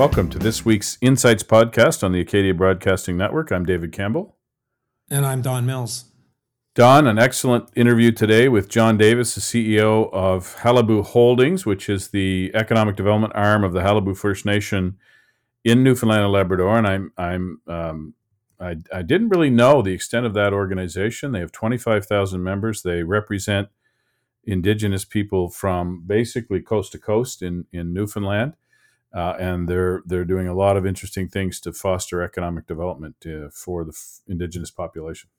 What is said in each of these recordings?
Welcome to this week's Insights podcast on the Acadia Broadcasting Network. I'm David Campbell. And I'm Don Mills. Don, an excellent interview today with John Davis, the CEO of Qalipu Holdings, which is the economic development arm of the Qalipu First Nation in Newfoundland and Labrador. And I'm, I'm, um, I, I didn't really know the extent of that organization. They have 25,000 members. They represent Indigenous people from basically coast to coast in, in Newfoundland uh, and they're they're doing a lot of interesting things to foster economic development uh, for the f- indigenous population.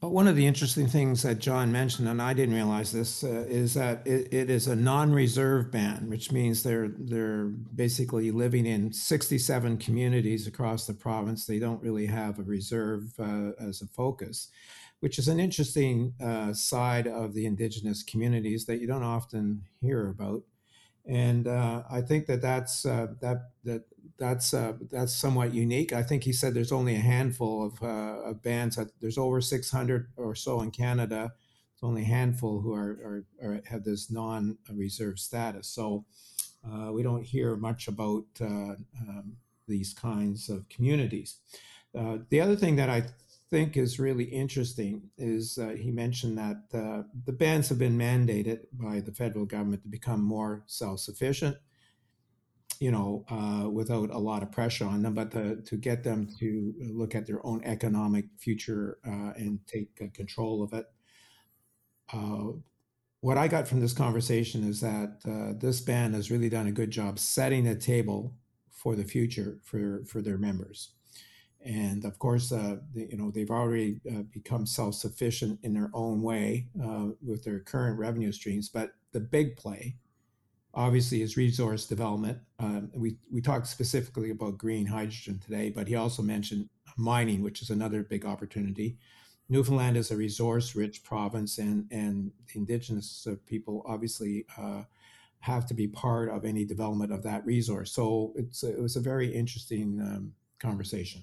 One of the interesting things that John mentioned, and I didn't realize this, uh, is that it, it is a non-reserve band, which means they're they're basically living in 67 communities across the province. They don't really have a reserve uh, as a focus, which is an interesting uh, side of the Indigenous communities that you don't often hear about and uh, I think that that's uh, that that that's uh, that's somewhat unique. I think he said there's only a handful of, uh, of bands. That, there's over 600 or so in Canada. It's only a handful who are, are, are have this non-reserve status. So uh, we don't hear much about uh, um, these kinds of communities. the other thing that I think is really interesting is uh, he mentioned that uh, the bands have been mandated by the federal government to become more self-sufficient you know uh, without a lot of pressure on them but to, to get them to look at their own economic future uh, and take uh, control of it. Uh, what i got from this conversation is that this band has really done a good job setting the table for the future for, for their members and of course, uh, they, you know they've already uh, become self-sufficient in their own way uh, with their current revenue streams. But the big play, obviously, is resource development. Um, we we talked specifically about green hydrogen today, but he also mentioned mining, which is another big opportunity. Newfoundland is a resource-rich province, and and indigenous uh, people obviously uh, have to be part of any development of that resource. So it's it was a very interesting um, conversation.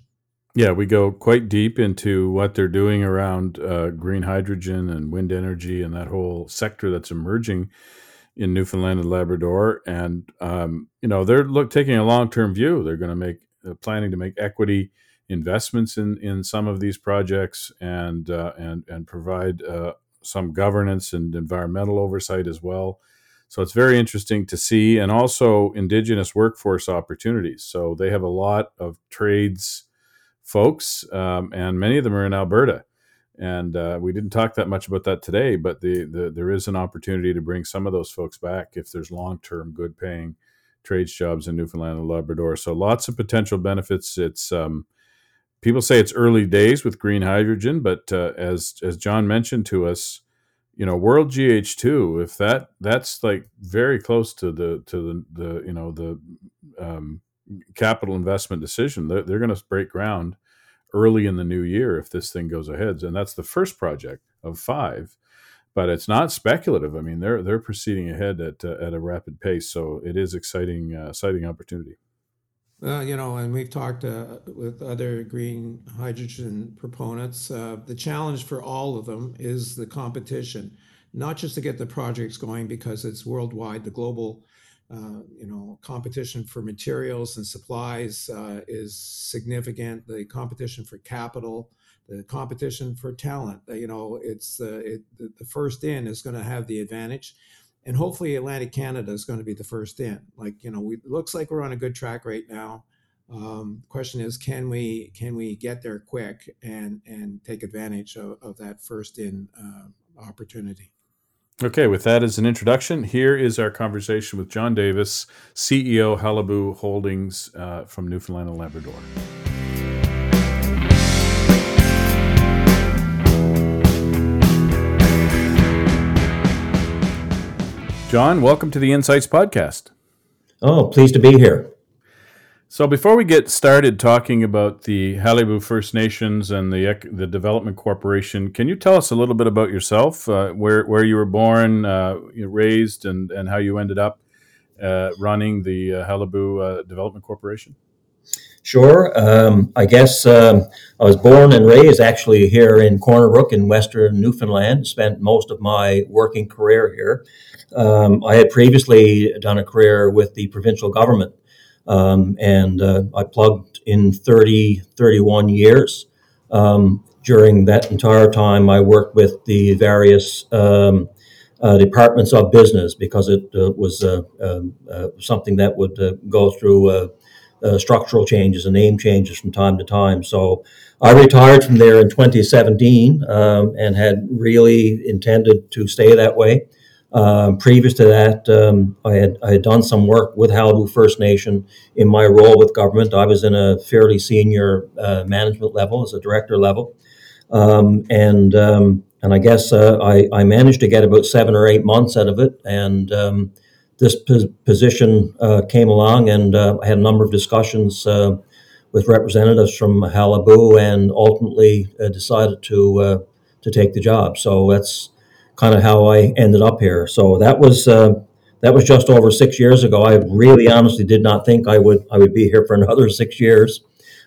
Yeah, we go quite deep into what they're doing around uh, green hydrogen and wind energy and that whole sector that's emerging in Newfoundland and Labrador. And um, you know, they're look taking a long term view. They're going to make uh, planning to make equity investments in in some of these projects and uh, and and provide uh, some governance and environmental oversight as well. So it's very interesting to see, and also indigenous workforce opportunities. So they have a lot of trades folks, um, and many of them are in Alberta. And uh, we didn't talk that much about that today, but the, the, there is an opportunity to bring some of those folks back if there's long term, good paying trades jobs in Newfoundland and Labrador. So lots of potential benefits. It's um, people say it's early days with green hydrogen, but uh, as as John mentioned to us, you know, World GH two, if that that's like very close to the to the the you know the um, capital investment decision. They're, they're going to break ground early in the new year if this thing goes ahead, and that's the first project of five. But it's not speculative. I mean, they're they're proceeding ahead at uh, at a rapid pace, so it is exciting uh, exciting opportunity. Well, you know, and we've talked uh, with other green hydrogen proponents. Uh, the challenge for all of them is the competition, not just to get the projects going because it's worldwide. The global uh, you know, competition for materials and supplies uh, is significant. The competition for capital, the competition for talent. You know, it's uh, it, the first in is going to have the advantage, and hopefully Atlantic Canada is going to be the first in. Like you know, we looks like we're on a good track right now. Um, question is, can we can we get there quick and and take advantage of, of that first in uh, opportunity? Okay, with that as an introduction, here is our conversation with John Davis, CEO Qalipu Holdings uh, from Newfoundland and Labrador. John, welcome to the Insights Podcast. Oh, pleased to be here. So before we get started talking about the Qalipu First Nations and the the Development Corporation, can you tell us a little bit about yourself, uh, where where you were born, uh, raised, and and how you ended up uh, running the uh, uh, Development Corporation? Sure. Um, I guess um, I was born and raised actually here in Corner Brook in Western Newfoundland. Spent most of my working career here. Um, I had previously done a career with the provincial government Um, and uh, I plugged in 30, 31 years. Um, during that entire time, I worked with the various um, uh, departments of business because it uh, was uh, um, uh, something that would uh, go through structural changes and name changes from time to time. So I retired from there in 2017 um, and had really intended to stay that way. Um, previous to that, um, I had I had done some work with Qalipu First Nation in my role with government. I was in a fairly senior uh, management level, as a director level, um, and um, and I guess uh, I I managed to get about seven or eight months out of it. And um, this position uh, came along, and uh, I had a number of discussions uh, with representatives from Qalipu, and ultimately uh, decided to to take the job. So that's kind of how I ended up here. So that was uh, that was just over six years ago. I really honestly did not think I would I would be here for another six years.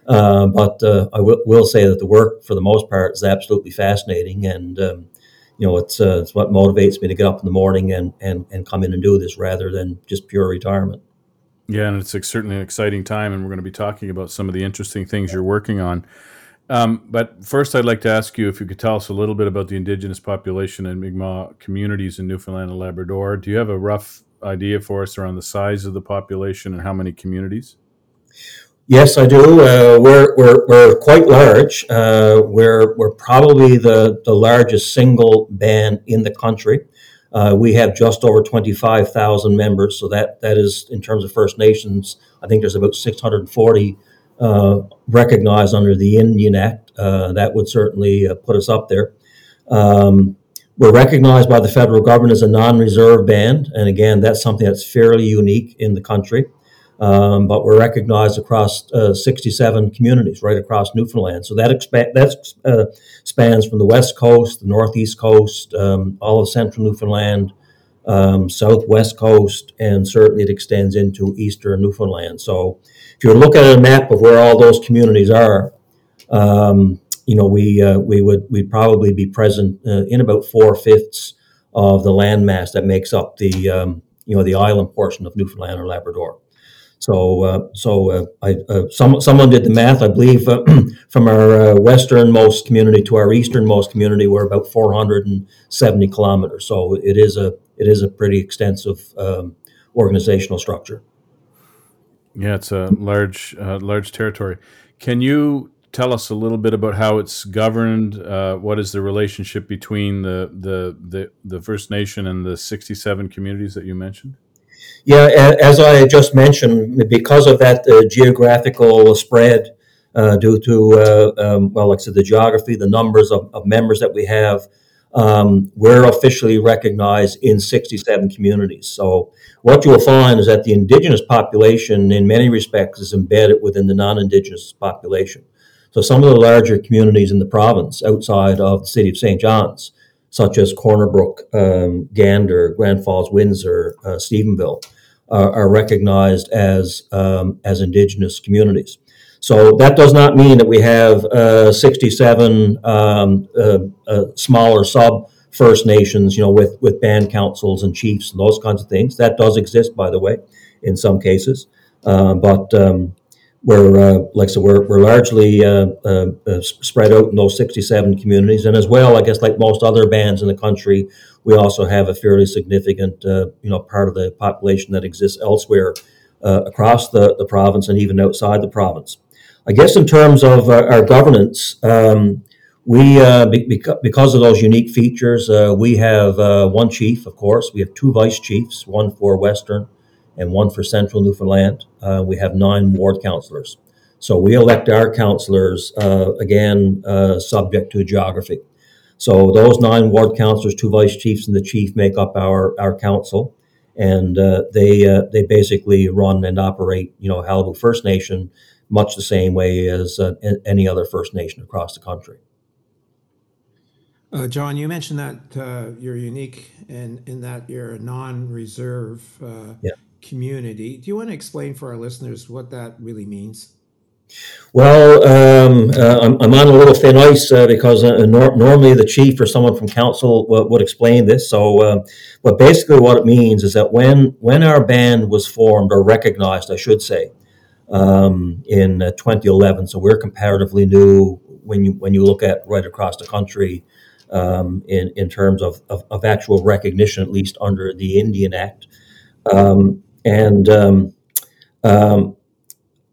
Uh, but uh, I w- will say that the work, for the most part, is absolutely fascinating, and um, you know it's, uh, it's what motivates me to get up in the morning and, and and come in and do this rather than just pure retirement. Yeah, and it's certainly an exciting time, and we're going to be talking about some of the interesting things you're working on. Um, but first, I'd like to ask you if you could tell us a little bit about the indigenous population and Mi'kmaq communities in Newfoundland and Labrador. Do you have a rough idea for us around the size of the population and how many communities? Yes, I do. Uh, we're, we're, we're quite large. Uh, we're, we're probably the, the largest single band in the country. Uh, we have just over 25,000 members. So that, that is, in terms of First Nations, I think there's about 640 uh, recognized under the Indian Act. Uh, that would certainly uh, put us up there. Um, we're recognized by the federal government as a non-reserve band, and again, that's something that's fairly unique in the country. Um, but we're recognized across uh, 67 communities right across Newfoundland. So that that uh, spans from the west coast, the northeast coast, um, all of central Newfoundland, um, southwest coast, and certainly it extends into eastern Newfoundland. So if you look at a map of where all those communities are, um, you know, we uh, we would we'd probably be present uh, in about four fifths of the landmass that makes up the um, you know the island portion of Newfoundland or Labrador. So uh, so uh, I, uh, some, someone did the math. I believe uh, from our westernmost community to our easternmost community, we're about 470 kilometers. So it is a it is a pretty extensive um, organizational structure. Yeah, it's a large, uh, large territory. Can you tell us a little bit about how it's governed? Uh, what is the relationship between the, the the the First Nation and the sixty-seven communities that you mentioned? Yeah, as I just mentioned, because of that uh, geographical spread, uh, due to uh, um, well, like I said, the geography, the numbers of, of members that we have, um, we're officially recognized in 67 communities. So what you'll find is that the indigenous population, in many respects, is embedded within the non-indigenous population. So some of the larger communities in the province outside of the city of St. John's, such as Corner Brook, um, Gander, Grand Falls, Windsor, uh, Stephenville, uh, are recognized as um, as indigenous communities. So that does not mean that we have uh, 67 um, uh, uh, smaller sub First Nations, you know, with, with band councils and chiefs and those kinds of things. That does exist, by the way, in some cases. Uh, but um, we're, uh, like I said, we're, we're largely uh, spread out in those 67 communities. And as well, I guess, like most other bands in the country, we also have a fairly significant, you know, part of the population that exists elsewhere across the, the province and even outside the province. I guess in terms of uh, our governance, um, we uh, be, because of those unique features, uh, we have uh, one chief, of course. We have two vice chiefs, one for Western and one for Central Newfoundland. Uh, we have nine ward councillors. So we elect our councillors uh, again, subject to geography. So those nine ward councillors, two vice chiefs, and the chief make up our our council, and they they basically run and operate, you know, Qalipu First Nation much the same way as uh, any other First Nation across the country. Uh, John, you mentioned that uh, you're unique in, in that you're a non-reserve uh, yeah. community. Do you want to explain for our listeners what that really means? Well, um, uh, I'm, I'm, on a little thin ice uh, because uh, nor- normally the chief or someone from council w- would explain this. So, but basically, what it means is that when when our band was formed or recognized, I should say, um, in uh, 2011. So we're comparatively new when you when you look at right across the country um, in in terms of, of, of actual recognition, at least under the Indian Act. Um, and um, um,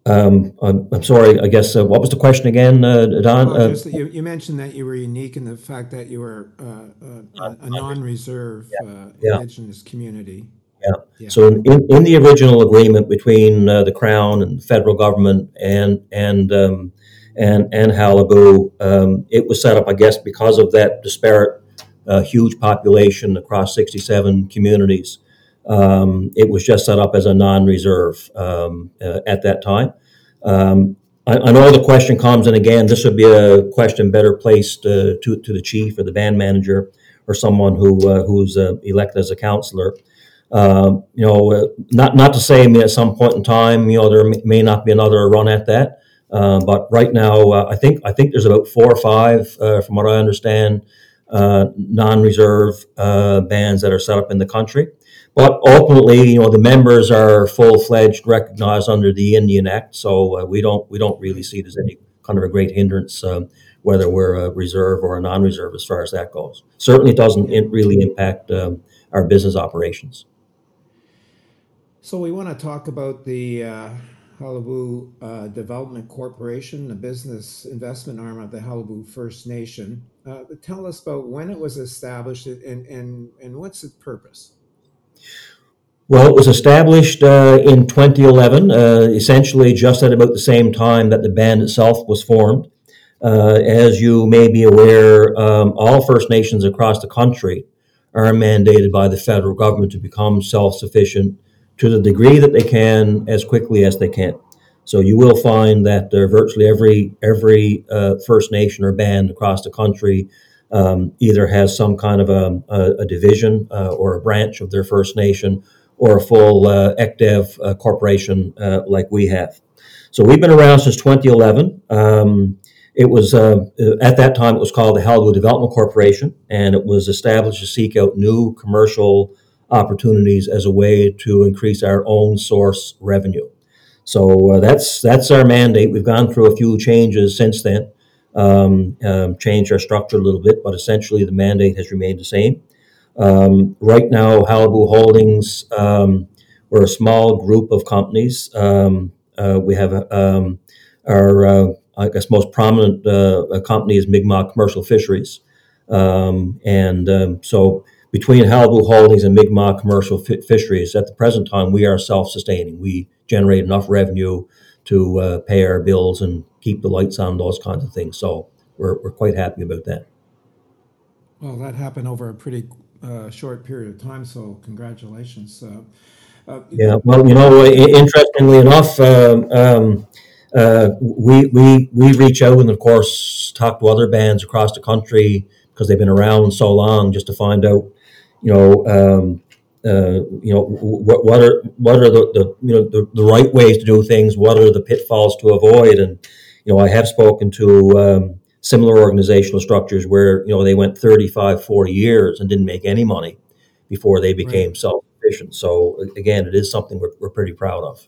um, I'm, I'm, sorry. I guess uh, what was the question again, uh, Don? Well, uh, you, you, mentioned that you were unique in the fact that you were uh, uh, a, a non-reserve yeah. Yeah. indigenous community. Yeah. yeah. So in, in the original agreement between the Crown and the federal government and and um, and and Qalipu, um, it was set up, I guess, because of that disparate, huge population across 67 communities. Um, it was just set up as a non-reserve um, uh, at that time. Um, I, I, know the question comes, and again, this would be a question better placed uh, to to the chief or the band manager or someone who uh, who's uh, elected as a counselor. Um, you know, uh, not not to say at some point in time, you know, there may not be another run at that. Uh, but right now, I think I think there's about four or five, from what I understand, non-reserve bands that are set up in the country. But ultimately, you know, the members are full fledged, recognized under the Indian Act, so uh, we don't we don't really see there's any kind of a great hindrance um, whether we're a reserve or a non-reserve as far as that goes. Certainly, it doesn't really impact um, our business operations. So we want to talk about the uh, Qalipu uh, Development Corporation, the business investment arm of the Qalipu First Nation. Uh, tell us about when it was established and, and, and what's its purpose. Well, it was established uh, in 2011, uh, essentially just at about the same time that the band itself was formed. Uh, as you may be aware, um, all First Nations across the country are mandated by the federal government to become self sufficient to the degree that they can as quickly as they can. So you will find that virtually every every uh, First Nation or band across the country um, either has some kind of a, a, a division uh, or a branch of their First Nation or a full uh, ECDEV uh, corporation uh, like we have. So we've been around since 2011. Um, it was uh, at that time it was called the Qalipu Development Corporation, and it was established to seek out new commercial opportunities as a way to increase our own source revenue. So uh, that's that's our mandate. We've gone through a few changes since then um, um, changed our structure a little bit, but essentially the mandate has remained the same. Um, right now, Qalipu Holdings, um, we're a small group of companies. Um, uh, we have um, our, uh, I guess, most prominent uh, company is Mi'kmaq Commercial Fisheries. and so between Qalipu Holdings and Mi'kmaq Commercial F- Fisheries, at the present time, we are self sustaining. We generate enough revenue to uh, pay our bills and keep the lights on, those kinds of things. So we're, we're quite happy about that. Well, that happened over a pretty uh, short period of time, so congratulations. Uh, uh yeah, well, you know, interestingly enough, um, um, uh, we, we, we reach out and, of course, talk to other bands across the country because they've been around so long just to find out, you know, um, uh, you know what, what are what are the, the you know the, the right ways to do things? What are the pitfalls to avoid? And you know i have spoken to um, similar organizational structures where you know they went 35 40 years and didn't make any money before they became right. self-sufficient. So again it is something we're, we're pretty proud of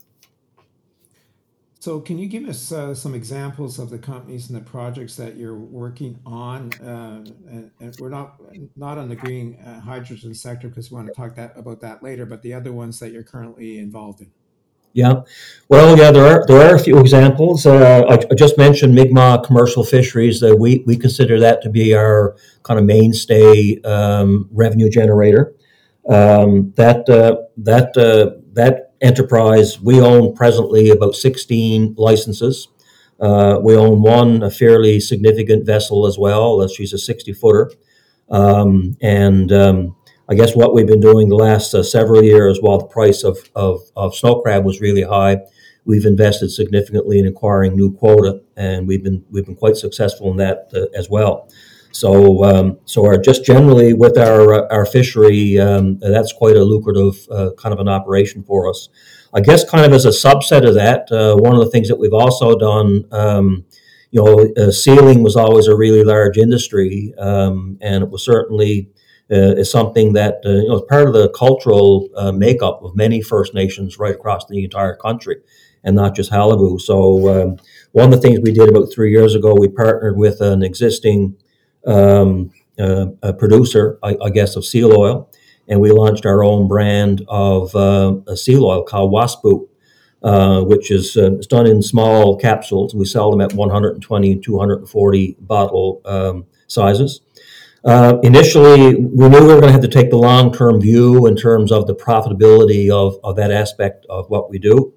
so, can you give us uh, some examples of the companies and the projects that you're working on? Uh, and, and, we're not not on the green uh, hydrogen sector because we want to talk that about that later, but the other ones that you're currently involved in. Yeah, well, yeah, there are there are a few examples. Uh, I, I, just mentioned Mi'kmaq commercial fisheries. Uh, we we consider that to be our kind of mainstay um, revenue generator. Um, that uh, that that enterprise, we own presently about 16 licenses. Uh, we own one, a fairly significant vessel as well. Uh, she's a 60 footer. Um, and um, I guess what we've been doing the last uh, several years while the price of, of, of, snow crab was really high, we've invested significantly in acquiring new quota, and we've been, we've been quite successful in that uh, as well. So, um, so our, just generally with our our fishery, um, that's quite a lucrative uh, kind of an operation for us. I guess kind of as a subset of that, uh, one of the things that we've also done, um, you know, uh, sealing was always a really large industry, um, and it was certainly uh, is something that uh, you know is part of the cultural uh, makeup of many First Nations right across the entire country. and not just Qalipu. So um, one of the things we did about three years ago, we partnered with an existing um, uh, producer, I, I, guess, of seal oil, and we launched our own brand of uh, seal oil called Waspu. Uh, which is uh, done in small capsules. We sell them at 120 and 240 bottle um, sizes. Uh, initially, we knew we were going to have to take the long term view in terms of the profitability of, of that aspect of what we do.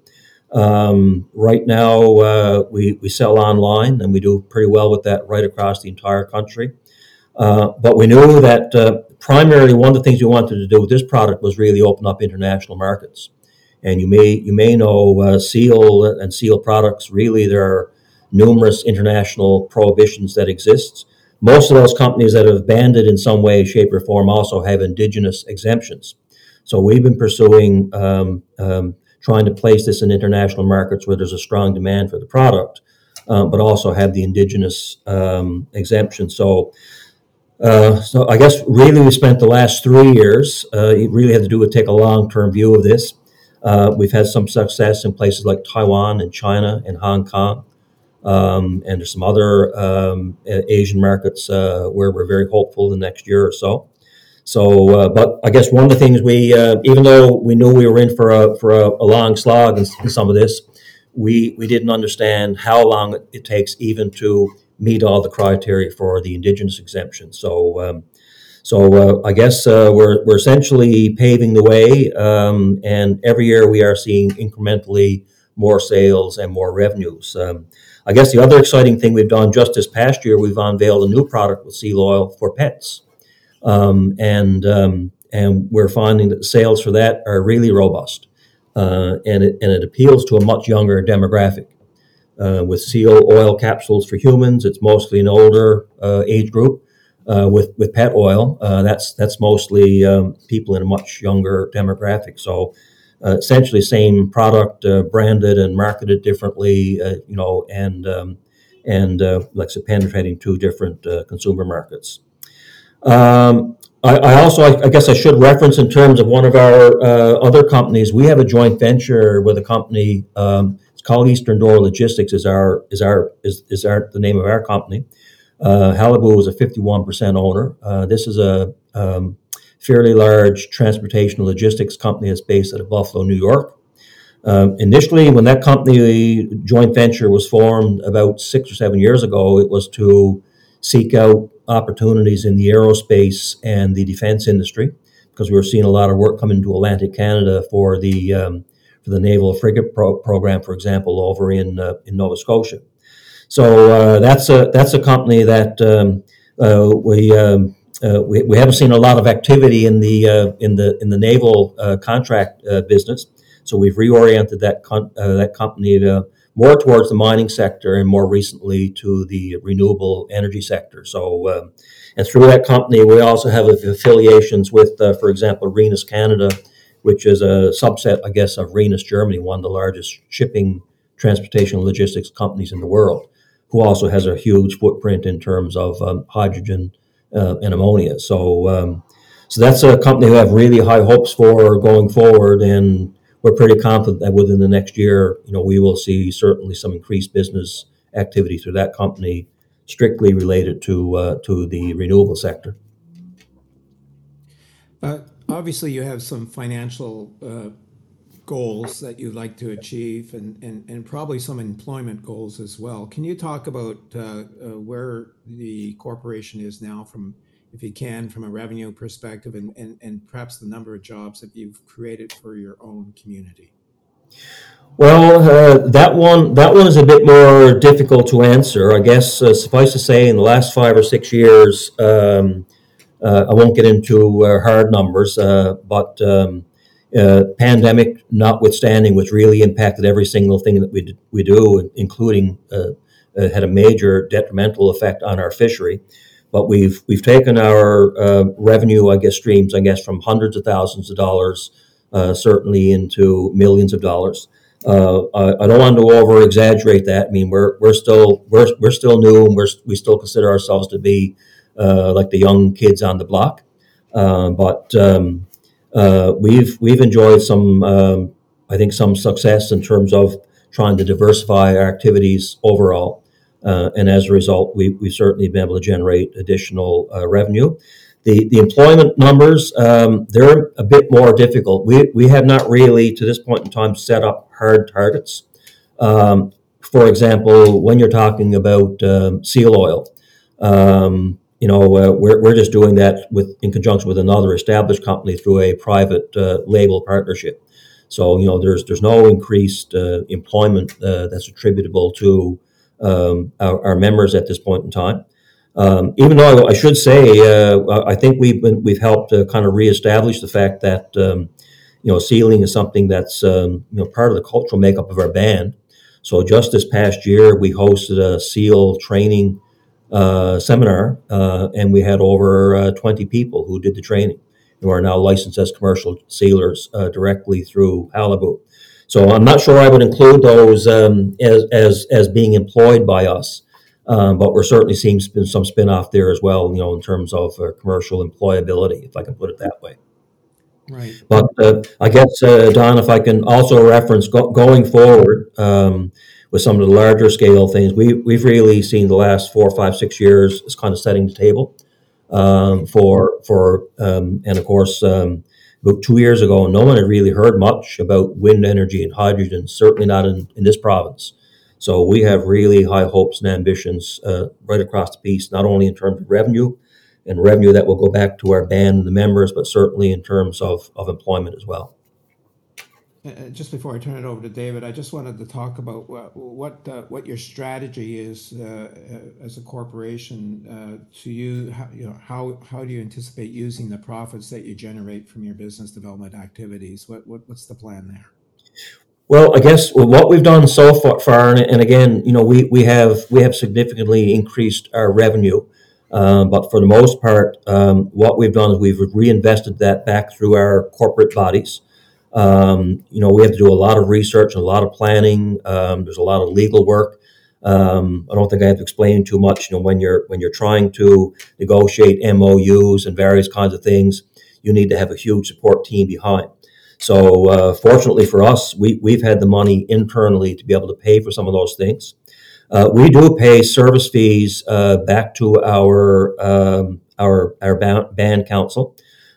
Um, right now, uh, we, we sell online and we do pretty well with that right across the entire country. Uh, but we knew that uh, primarily one of the things we wanted to do with this product was really open up international markets. And you may you may know uh, seal and seal products. Really, there are numerous international prohibitions that exist. Most of those companies that have banned it in some way, shape, or form also have indigenous exemptions. So we've been pursuing um, um, trying to place this in international markets where there's a strong demand for the product, uh, but also have the indigenous um, exemption. So, uh, so I guess really we spent the last three years. Uh, it really had to do with take a long term view of this. Uh, we've had some success in places like Taiwan and China and Hong Kong. Um, and there's some other um, Asian markets uh, where we're very hopeful the next year or so. So, uh, but I guess one of the things we, uh, even though we knew we were in for a for a, a long slog in, in, some of this, we we didn't understand how long it takes even to meet all the criteria for the indigenous exemption. So, um, so uh, I guess uh, we're we're essentially paving the way, um, and every year we are seeing incrementally more sales and more revenues. Um, I guess the other exciting thing we've done just this past year, we've unveiled a new product with seal oil for pets, um, and um, and we're finding that sales for that are really robust, uh, and it and it appeals to a much younger demographic. Uh, with seal oil capsules for humans, it's mostly an older uh, age group. Uh, with with pet oil, uh, that's that's mostly um, people in a much younger demographic. So uh, essentially same product branded and marketed differently, you know, and um, and uh, like I said, penetrating two different uh, consumer markets. Um, I, I, also, I, I, guess, I should reference in terms of one of our uh, other companies. We have a joint venture with a company. Um, it's called Eastern Door Logistics. is our is our is, is our the name of our company. Qalipu is a fifty one percent owner. this is a um, fairly large transportation logistics company that's based out of Buffalo, New York. Um, initially, when that company joint venture was formed about six or seven years ago, it was to seek out opportunities in the aerospace and the defense industry because we were seeing a lot of work coming to Atlantic Canada for the um, for the naval frigate pro- program, for example, over in uh, in Nova Scotia. So uh, that's a that's a company that um, uh, we um, uh, we, we haven't seen a lot of activity in the uh, in the in the naval uh, contract business. So we've reoriented that con- that company to more towards the mining sector and more recently to the renewable energy sector. So um, and through that company, we also have affiliations with, uh, for example, Rhenus Canada, which is a subset, I guess, of Rhenus Germany, one of the largest shipping, transportation, logistics companies in the world, who also has a huge footprint in terms of um, hydrogen uh, and ammonia. So, um, so that's a company who have really high hopes for going forward, and we're pretty confident that within the next year, you know, we will see certainly some increased business activity through that company, strictly related to uh, to the renewable sector. Uh, obviously, you have some financial uh, goals that you'd like to achieve and, and, and probably some employment goals as well. Can you talk about uh, uh, where the corporation is now from, if you can, from a revenue perspective and, and, and perhaps the number of jobs that you've created for your own community? Well, uh, that one that one is a bit more difficult to answer. I guess uh, suffice to say, in the last five or six years, um, uh, I won't get into uh, hard numbers, but um, uh, pandemic notwithstanding, which really impacted every single thing that we, we do, including uh, uh, had a major detrimental effect on our fishery. But we've we've taken our uh, revenue, I guess, streams, I guess, from hundreds of thousands of dollars, uh, certainly into millions of dollars. Uh, I, I, don't want to over exaggerate that. I mean, we're we're still we're we're still new, and we're we still consider ourselves to be like the young kids on the block. but um, uh, we've we've enjoyed some, um, I think, some success in terms of trying to diversify our activities overall. Uh, and as a result, we, we've certainly been able to generate additional uh, revenue. The, the employment numbers, um, they're a bit more difficult. We, we have not really, to this point in time, set up hard targets. Um, for example, when you're talking about um, seal oil, um, you know, uh, we're, we're just doing that with in conjunction with another established company through a private uh, label partnership. So, you know, there's there's no increased uh, employment uh, that's attributable to um, our, our, members at this point in time. Um, even though I, should say, uh, I think we've been, we've helped kind of reestablish the fact that um, you know sealing is something that's um, you know part of the cultural makeup of our band. So just this past year, we hosted a SEAL training uh, seminar, uh, and we had over uh, 20 people who did the training, who are now licensed as commercial sealers uh, directly through Qalipu. So I'm not sure I would include those um, as, as, as being employed by us, um, but we're certainly seeing spin, some spin off there as well, you know, in terms of uh, commercial employability, if I can put it that way. Right. But uh, I guess, uh, Don, if I can also reference go- going forward um, with some of the larger scale things, we, we've really seen the last four, five, six years is kind of setting the table um, for, for um, and of course, um, about two years ago, no one had really heard much about wind energy and hydrogen, certainly not in, in this province. So we have really high hopes and ambitions uh, right across the piece, not only in terms of revenue, and revenue that will go back to our band and the members, but certainly in terms of, of employment as well. Uh, uh, just before I turn it over to David, I just wanted to talk about what what, uh, what your strategy is uh, uh as a corporation. Uh, to you, how, you know, how how do you anticipate using the profits that you generate from your business development activities? What, what what's the plan there? Well, I guess what we've done so far, and, and again, you know, we, we have we have significantly increased our revenue um, but for the most part, um, what we've done is we've reinvested that back through our corporate bodies. Um, you know, we have to do a lot of research a lot of planning. Um, there's a lot of legal work. Um, I don't think I have to explain too much. You know, when you're when you're trying to negotiate MOUs and various kinds of things, you need to have a huge support team behind. So, uh, fortunately for us, we, we've had the money internally to be able to pay for some of those things. Uh, we do pay service fees uh, back to our um, our our band council.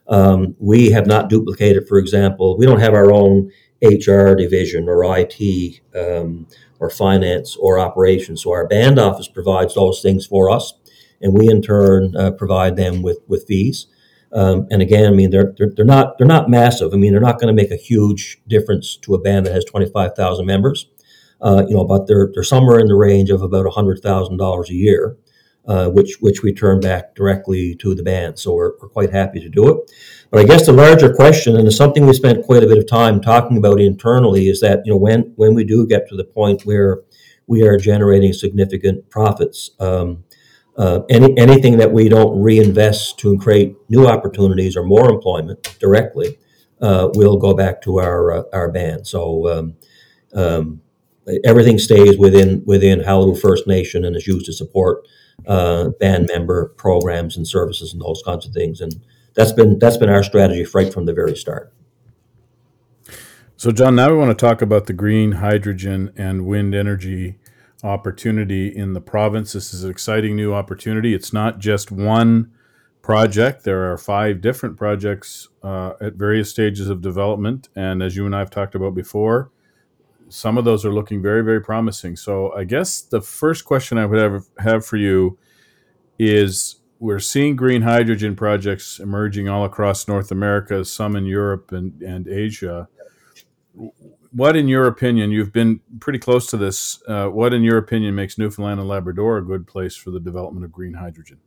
Um, we have not duplicated, for example, we don't have our own HR division or IT um, or finance or operations. So our band office provides those things for us, and we in turn uh, provide them with with fees. Um, and again, I mean they're, they're, they're not they're not massive. I mean they're not going to make a huge difference to a band that has twenty five thousand members uh, you know, but they're, they're somewhere in the range of about $100,000 a year, uh, which, which we turn back directly to the band. So we're, we're quite happy to do it. But I guess the larger question, and it's something we spent quite a bit of time talking about internally, is that, you know, when, when we do get to the point where we are generating significant profits, um, uh, any, anything that we don't reinvest to create new opportunities or more employment directly uh, will go back to our uh, our band. So um, um, everything stays within within Qalipu First Nation and is used to support uh, band member programs and services and those kinds of things. And that's been that's been our strategy right from the very start. So, John, now we want to talk about the green hydrogen and wind energy opportunity in the province. This is an exciting new opportunity. It's not just one project. There are five different projects uh, at various stages of development. And as you and I have talked about before, some of those are looking very, very promising. So I guess the first question I would have, have for you is we're seeing green hydrogen projects emerging all across North America, some in Europe and, and Asia. What, in your opinion, you've been pretty close to this, uh, what, in your opinion, makes Newfoundland and Labrador a good place for the development of green hydrogen?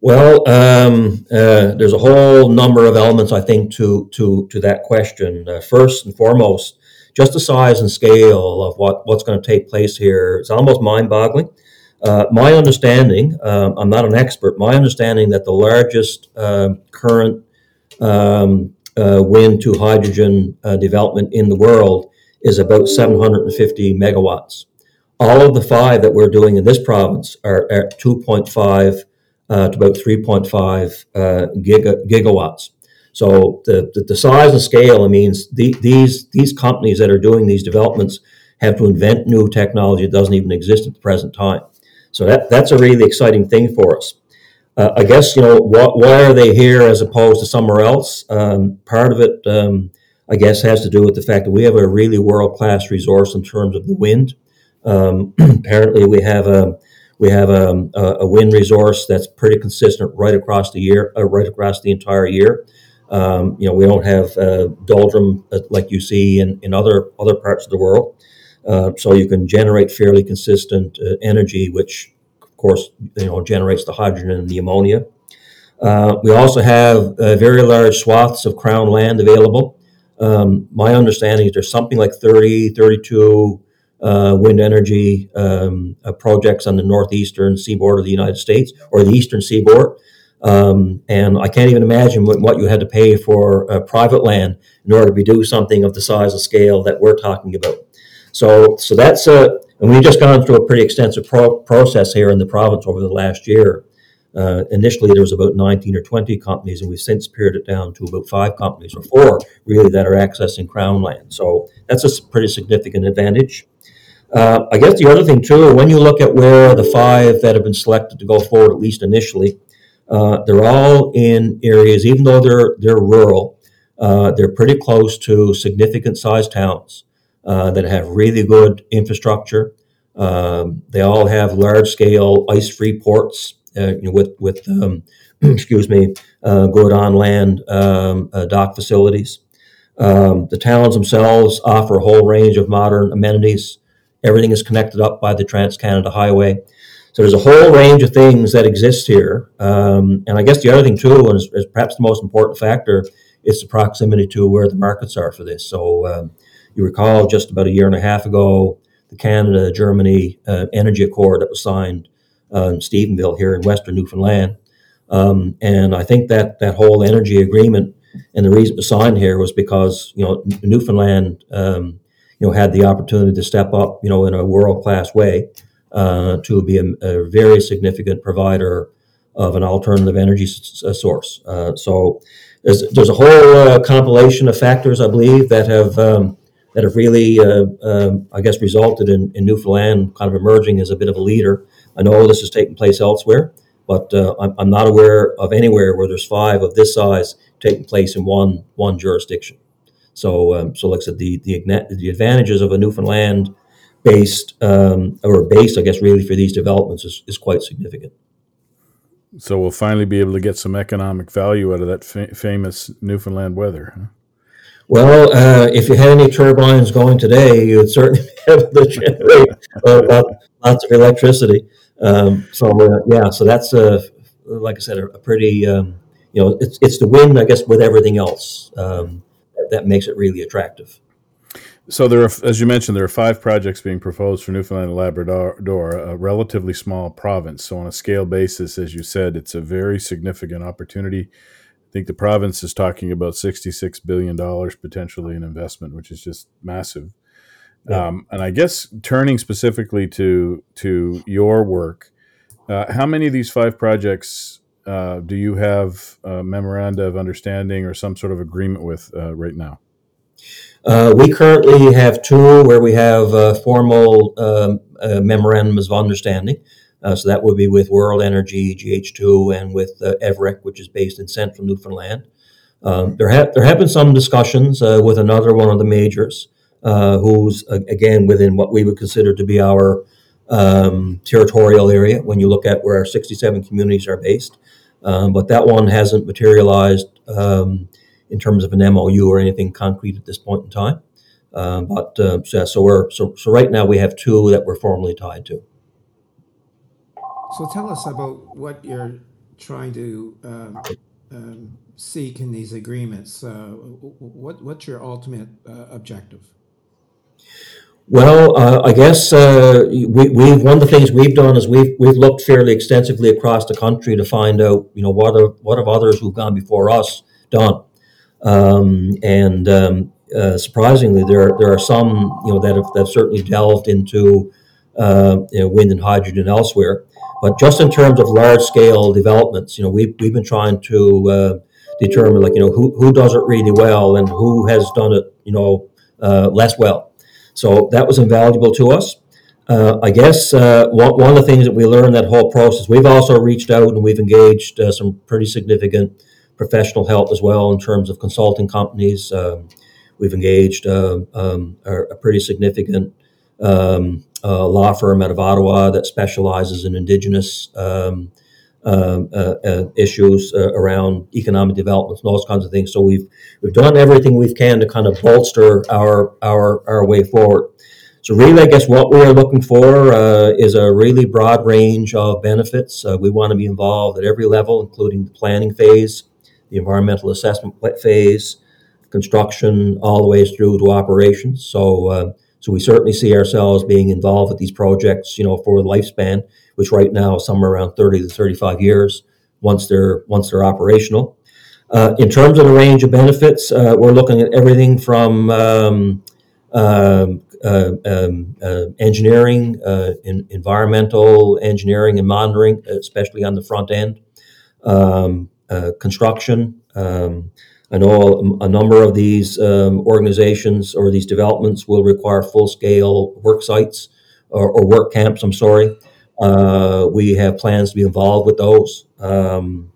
Well, um, uh, there's a whole number of elements, I think, to to to that question. Uh, first and foremost, just the size and scale of what, what's going to take place here is almost mind boggling. Uh, my understanding, um, I'm not an expert, my understanding that the largest uh, current um, uh, wind to hydrogen uh, development in the world is about 750 megawatts. All of the five that we're doing in this province are at 2.5 uh, to about 3.5 uh, giga, gigawatts. So the, the, the size and scale, I mean, the, these these companies that are doing these developments have to invent new technology that doesn't even exist at the present time. So that, that's a really exciting thing for us. Uh, I guess, you know, wh- why are they here as opposed to somewhere else? Um, part of it, um, I guess, has to do with the fact that we have a really world class resource in terms of the wind. Um, apparently, we have a we have a, a, wind resource that's pretty consistent right across the year, uh, right across the entire year. Um, you know, we don't have uh, doldrum uh, like you see in, in other other parts of the world. Uh, so you can generate fairly consistent uh, energy, which of course you know generates the hydrogen and the ammonia. Uh, we also have uh, very large swaths of crown land available. Um, my understanding is there's something like 30, 32 uh, wind energy um, uh, projects on the northeastern seaboard of the United States or the eastern seaboard. Um, and I can't even imagine what, what you had to pay for private land in order to do something of the size and scale that we're talking about. So, so that's a, and we've just gone through a pretty extensive pro- process here in the province over the last year. Uh, initially, there was about 19 or 20 companies, and we've since pared it down to about five companies or four, really, that are accessing Crown land. So that's a pretty significant advantage. Uh, I guess the other thing, too, when you look at where the five that have been selected to go forward, at least initially, uh, they're all in areas, even though they're, they're rural, uh, they're pretty close to significant sized towns uh, that have really good infrastructure. Um, they all have large scale ice free ports uh, with, with um, excuse me, uh, good on land um, uh, dock facilities. Um, the towns themselves offer a whole range of modern amenities. Everything is connected up by the Trans Canada Highway. So there's a whole range of things that exist here. Um, and I guess the other thing, too, and is, is, perhaps the most important factor, is the proximity to where the markets are for this. So um, you recall just about a year and a half ago, the Canada Germany uh, Energy Accord that was signed uh, in Stephenville here in Western Newfoundland. Um, and I think that that whole energy agreement and the reason it was signed here was because you know Newfoundland um, you know had the opportunity to step up you know in a world class way uh, to be a, a, very significant provider of an alternative energy s- source. Uh, so there's there's a whole uh, compilation of factors I believe that have um, that have really, uh, um, I guess, resulted in, in, Newfoundland kind of emerging as a bit of a leader. I know this is taking place elsewhere, but uh, I'm, I'm, not aware of anywhere where there's five of this size taking place in one one jurisdiction. So, um, so like I said, the, the the advantages of a Newfoundland based um, or base, I guess, really for these developments is, is quite significant. So we'll finally be able to get some economic value out of that fa- famous Newfoundland weather. Huh? Well, uh, if you had any turbines going today, you would certainly be able to generate uh, lots of electricity. Um, so uh, yeah, so that's a like I said, a, a pretty um, you know it's it's the wind, I guess, with everything else um, that, that, makes it really attractive. So there are, as you mentioned, there are five projects being proposed for Newfoundland and Labrador, a relatively small province. So on a scale basis, as you said, it's a very significant opportunity I think the province is talking about $66 billion potentially in investment, which is just massive. Yeah. Um, and I guess turning specifically to to your work, uh, how many of these five projects uh, do you have a memoranda of understanding or some sort of agreement with uh, right now? Uh, we currently have two where we have uh, formal um, uh, memorandums of understanding. Uh, so that would be with World Energy, GH2, and with uh, EVREC, which is based in central Newfoundland. Um, there, have, there have been some discussions uh, with another one of the majors, who's, again, within what we would consider to be our um, territorial area when you look at where our 67 communities are based. Um, but that one hasn't materialized um, in terms of an MOU or anything concrete at this point in time. Um, but uh, so, so, we're, so, so right now we have two that we're formally tied to. So tell us about what you're trying to um, um, seek in these agreements. Uh, what, what's your ultimate uh, objective? Well, uh, I guess uh, we, we one of the things we've done is we've we've looked fairly extensively across the country to find out, you know, what are what have others who've gone before us done, um, and um, uh, surprisingly, there there are some you know that have that certainly delved into uh, you know, wind and hydrogen elsewhere. But just in terms of large scale developments, you know, we've, we've been trying to uh, determine like, you know, who, who does it really well and who has done it, you know, uh, less well. So that was invaluable to us. Uh, I guess uh, one, one of the things that we learned that whole process, we've also reached out and we've engaged some pretty significant professional help as well in terms of consulting companies. Um, we've engaged uh, um, a, a, pretty significant um, uh, law firm out of Ottawa that specializes in Indigenous um, um, uh, uh, issues uh, around economic development and those kinds of things. So we've we've done everything we can to kind of bolster our our our way forward. So really, I guess what we're looking for uh, is a really broad range of benefits. Uh, we want to be involved at every level, including the planning phase, the environmental assessment phase, construction, all the way through to operations. So, uh, so we certainly see ourselves being involved with these projects, you know, for the lifespan which right now is somewhere around 30 to 35 years once they're once they're operational. Uh, in terms of the range of benefits, uh, we're looking at everything from um, um uh, um, uh, engineering, uh, in, environmental engineering and monitoring, especially on the front end, um, uh, construction. Um, I know a, a, number of these um, organizations or these developments will require full scale work sites or, or work camps, I'm sorry. Uh, we have plans to be involved with those. Um,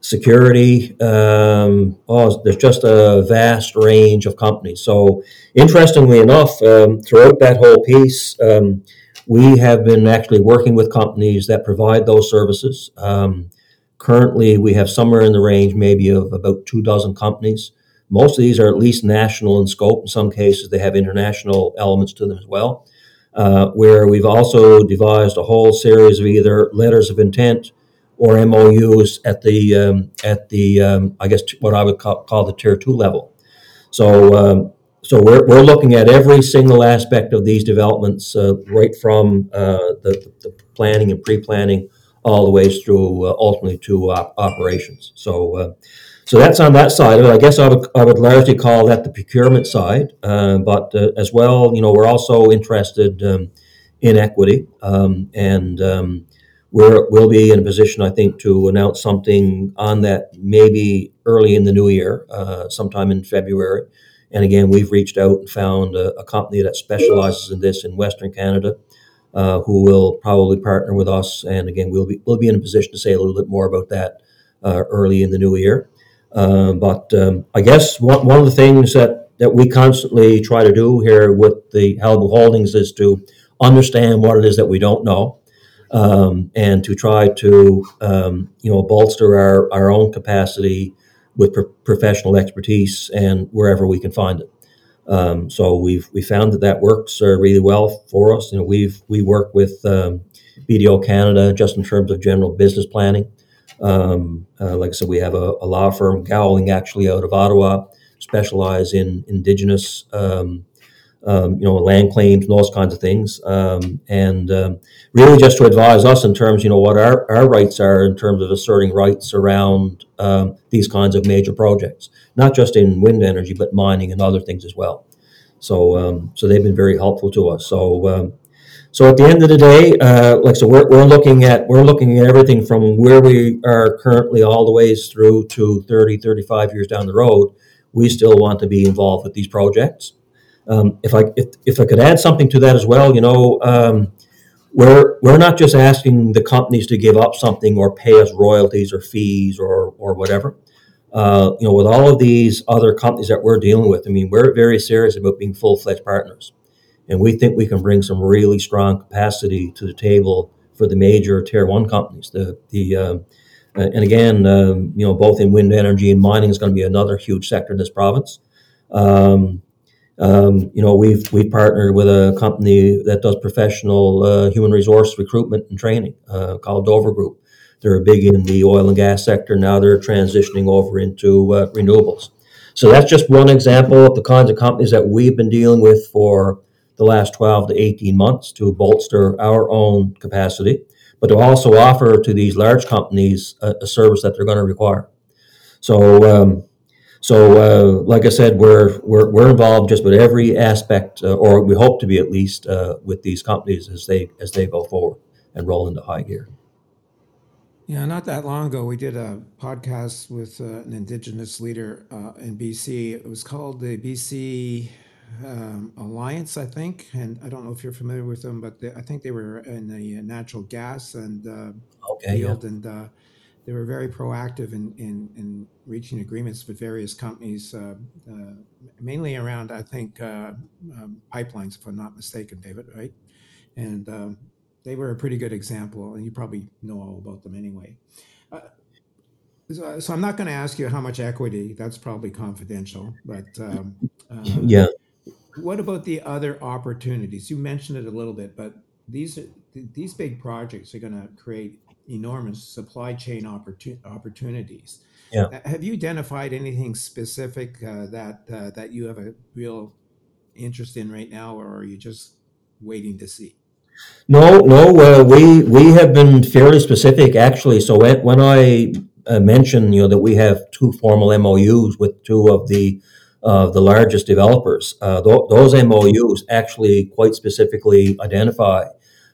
security, um, oh, there's just a vast range of companies. So, interestingly enough, um, throughout that whole piece, um, we have been actually working with companies that provide those services. Um, currently, we have somewhere in the range maybe of about two dozen companies. Most of these are at least national in scope. In some cases, they have international elements to them as well uh, where we've also devised a whole series of either letters of intent or MOUs at the um, at the um, I guess what I would call, call the tier two level. So um, so we're, we're looking at every single aspect of these developments, uh, right from uh, the, the, planning and pre-planning all the way through uh, ultimately to operations. So uh, so that's on that side of it. I guess I would, I would largely call that the procurement side. Uh, but uh, as well, you know, we're also interested um, in equity. Um, and um, we're, we'll be in a position, I think, to announce something on that maybe early in the new year, uh, sometime in February. And again, we've reached out and found a, a company that specializes in this in Western Canada. Uh, who will probably partner with us? And again, we'll be we'll be in a position to say a little bit more about that uh, early in the new year. Uh, but um, I guess one, one of the things that, that we constantly try to do here with the Qalipu Holdings is to understand what it is that we don't know um, and to try to um, you know bolster our, our own capacity with pro- professional expertise and wherever we can find it. Um, so we've we found that that works uh, really well for us. You know, we've we work with um, BDO Canada just in terms of general business planning. Um, uh, like I said, we have a, a, law firm, Gowling, actually out of Ottawa, specialize in indigenous, um, um, you know, land claims and those kinds of things, um, and um, really just to advise us in terms, you know, what our, our rights are in terms of asserting rights around um, these kinds of major projects, not just in wind energy, but mining and other things as well. So, so they've been very helpful to us. So so at the end of the day, uh, like so, we're, we're looking at we're looking at everything from where we are currently all the ways through to 30, 35 years down the road. We still want to be involved with these projects. Um, if I if, if I could add something to that as well, you know, um, we're we're not just asking the companies to give up something or pay us royalties or fees or or whatever. Uh, you know, with all of these other companies that we're dealing with, I mean, we're very serious about being full fledged partners. And we think we can bring some really strong capacity to the table for the major tier one companies. The, the, uh, and again, um, you know, both in wind energy and mining is going to be another huge sector in this province. Um, um, you know, we've we've partnered with a company that does professional uh, human resource recruitment and training uh, called Dover Group. They're big in the oil and gas sector. Now they're transitioning over into uh, renewables. So that's just one example of the kinds of companies that we've been dealing with for the last 12 to 18 months to bolster our own capacity, but to also offer to these large companies a, a service that they're going to require. So, um, so uh, like I said, we're, we're, we're involved just with every aspect, uh, or we hope to be at least, uh, with these companies as they as they go forward and roll into high gear. Yeah, not that long ago, we did a podcast with uh, an Indigenous leader uh, in BC. It was called the BC um, Alliance, I think, and I don't know if you're familiar with them, but they, I think they were in the natural gas and uh, Okay, yeah. field, and uh, they were very proactive in, in, in reaching agreements with various companies, uh, uh, mainly around, I think, uh, um, pipelines, if I'm not mistaken, David, right? And um, they were a pretty good example, and you probably know all about them anyway. Uh, so, so I'm not going to ask you how much equity. That's probably confidential. But um, uh, Yeah. what about the other opportunities? You mentioned it a little bit, but these are, these big projects are going to create enormous supply chain opportun- opportunities. Yeah. Uh, Have you identified anything specific uh, that uh, that you have a real interest in right now, or are you just waiting to see? No, no, uh, we we have been fairly specific actually. So when, when I uh, mentioned, you know, that we have two formal MOUs with two of the uh, the largest developers, uh, th- those MOUs actually quite specifically identify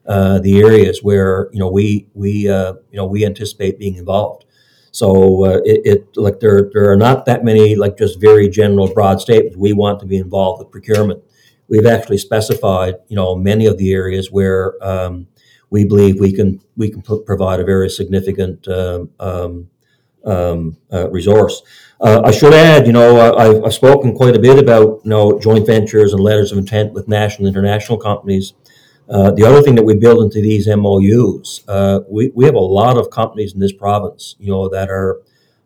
uh, the areas where you know we we uh, you know we anticipate being involved. So uh, it, it like there there are not that many like just very general broad statements. We want to be involved with procurement we've actually specified, you know, many of the areas where um, we believe we can we can provide a very significant um, um, um, uh, resource. Uh, I should add, you know, I- I've, I've spoken quite a bit about you know joint ventures and letters of intent with national and international companies. Uh, the other thing that we build into these MOUs, uh, we, we have a lot of companies in this province, you know, that are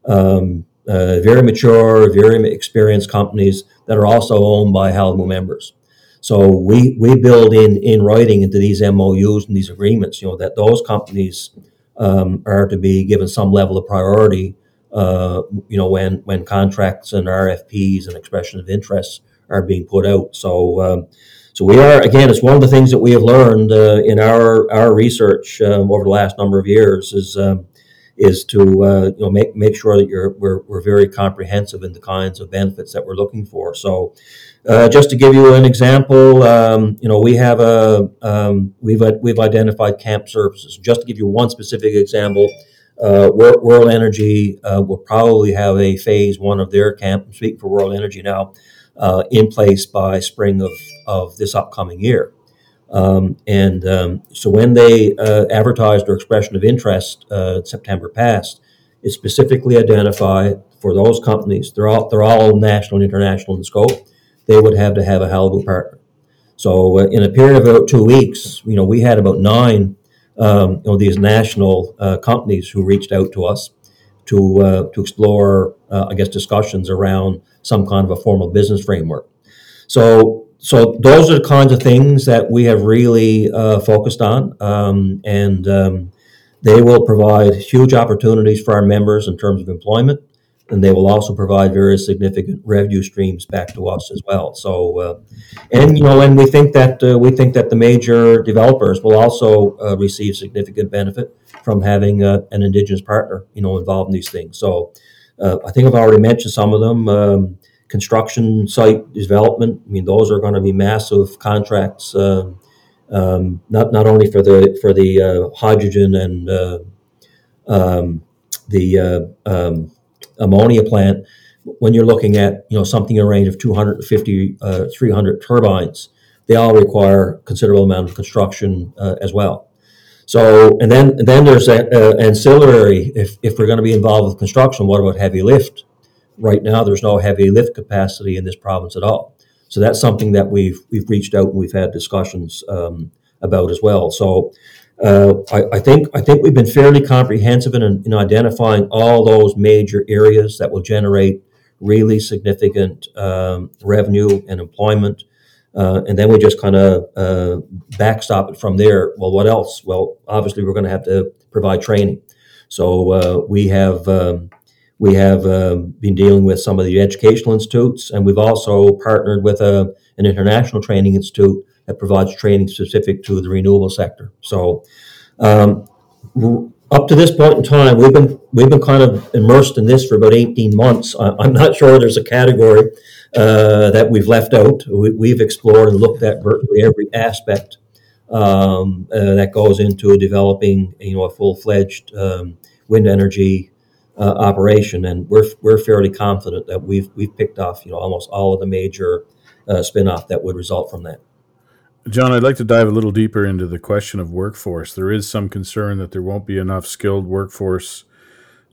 um, uh, very mature, very experienced companies that are also owned by Qalipu members. So we, we build in, in writing into these MOUs and these agreements, you know, that those companies um, are to be given some level of priority, uh, you know, when, when contracts and RFPs and expression of interests are being put out. So, um, so we are again. It's one of the things that we have learned uh, in our our research um, over the last number of years is um, is to uh, you know make make sure that you're we're, we're very comprehensive in the kinds of benefits that we're looking for. So, uh, just to give you an example, um, you know we have a um, we've we've identified camp services. Just to give you one specific example. Uh, World Energy uh, will probably have a phase one of their camp. I'm speaking for World Energy now, uh, in place by spring of, of this upcoming year. Um, and um, so when they uh, advertised their expression of interest uh, September past, it specifically identified for those companies, they're all, they're all national and international in scope, they would have to have a Qalipu partner. So uh, in a period of about two weeks, you know, we had about nine, um, you know, these national uh, companies who reached out to us to uh, to explore, uh, I guess, discussions around some kind of a formal business framework. So, so those are the kinds of things that we have really uh, focused on, um, and um, they will provide huge opportunities for our members in terms of employment, and they will also provide very significant revenue streams back to us as well. So, uh, and you know, and we think that uh, we think that the major developers will also uh, receive significant benefit from having uh, an indigenous partner, you know, involved in these things. So, uh, I think I've already mentioned some of them. Um, construction site development. I mean, those are going to be massive contracts, uh, um, not not only for the for the uh, hydrogen and uh, um, the uh, um, ammonia plant. When you're looking at you know something in a range of 250, uh, 300 turbines, they all require considerable amount of construction uh, as well. So, and then and then there's a, a ancillary. If if we're going to be involved with construction, what about heavy lift? Right now there's no heavy lift capacity in this province at all. So that's something that we've we've reached out and we've had discussions um, about as well. So uh, I, I, think I think we've been fairly comprehensive in, in identifying all those major areas that will generate really significant um, revenue and employment. Uh, and then we just kind of uh, backstop it from there. Well, what else? Well, obviously, we're going to have to provide training. So uh, we have um, we have um, been dealing with some of the educational institutes, and we've also partnered with a, an international training institute that provides training specific to the renewable sector. So, um, up to this point in time, we've been we've been kind of immersed in this for about eighteen months. I, am not sure there's a category uh, that we've left out. We, have explored and looked at virtually every aspect um, uh, that goes into developing, you know, a full fledged um, wind energy uh, operation, and we're we're fairly confident that we've we've picked off you know almost all of the major uh, spinoff that would result from that. John, I'd like to dive a little deeper into the question of workforce. There is some concern that there won't be enough skilled workforce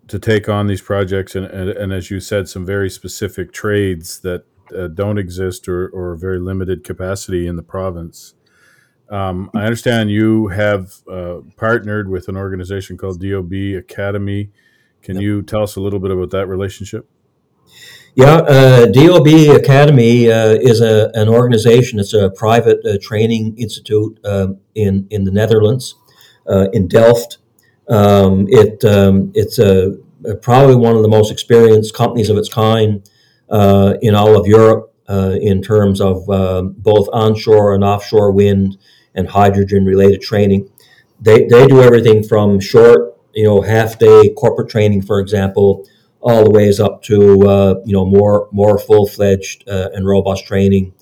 to take on these projects, and, and, and as you said, some very specific trades that uh, don't exist or, or very limited capacity in the province. Um, I understand you have uh, partnered with an organization called DOB Academy. Can yep. you tell us a little bit about that relationship? Yeah, uh, DOB Academy uh, is a, an organization. It's a private uh, training institute um, in in the Netherlands, uh, in Delft. Um, it um, it's a, a, probably one of the most experienced companies of its kind uh, in all of Europe uh, in terms of um, both onshore and offshore wind and hydrogen related training. They they do everything from short, you know, half day corporate training, for example all the ways up to uh, you know more more full fledged uh, and robust training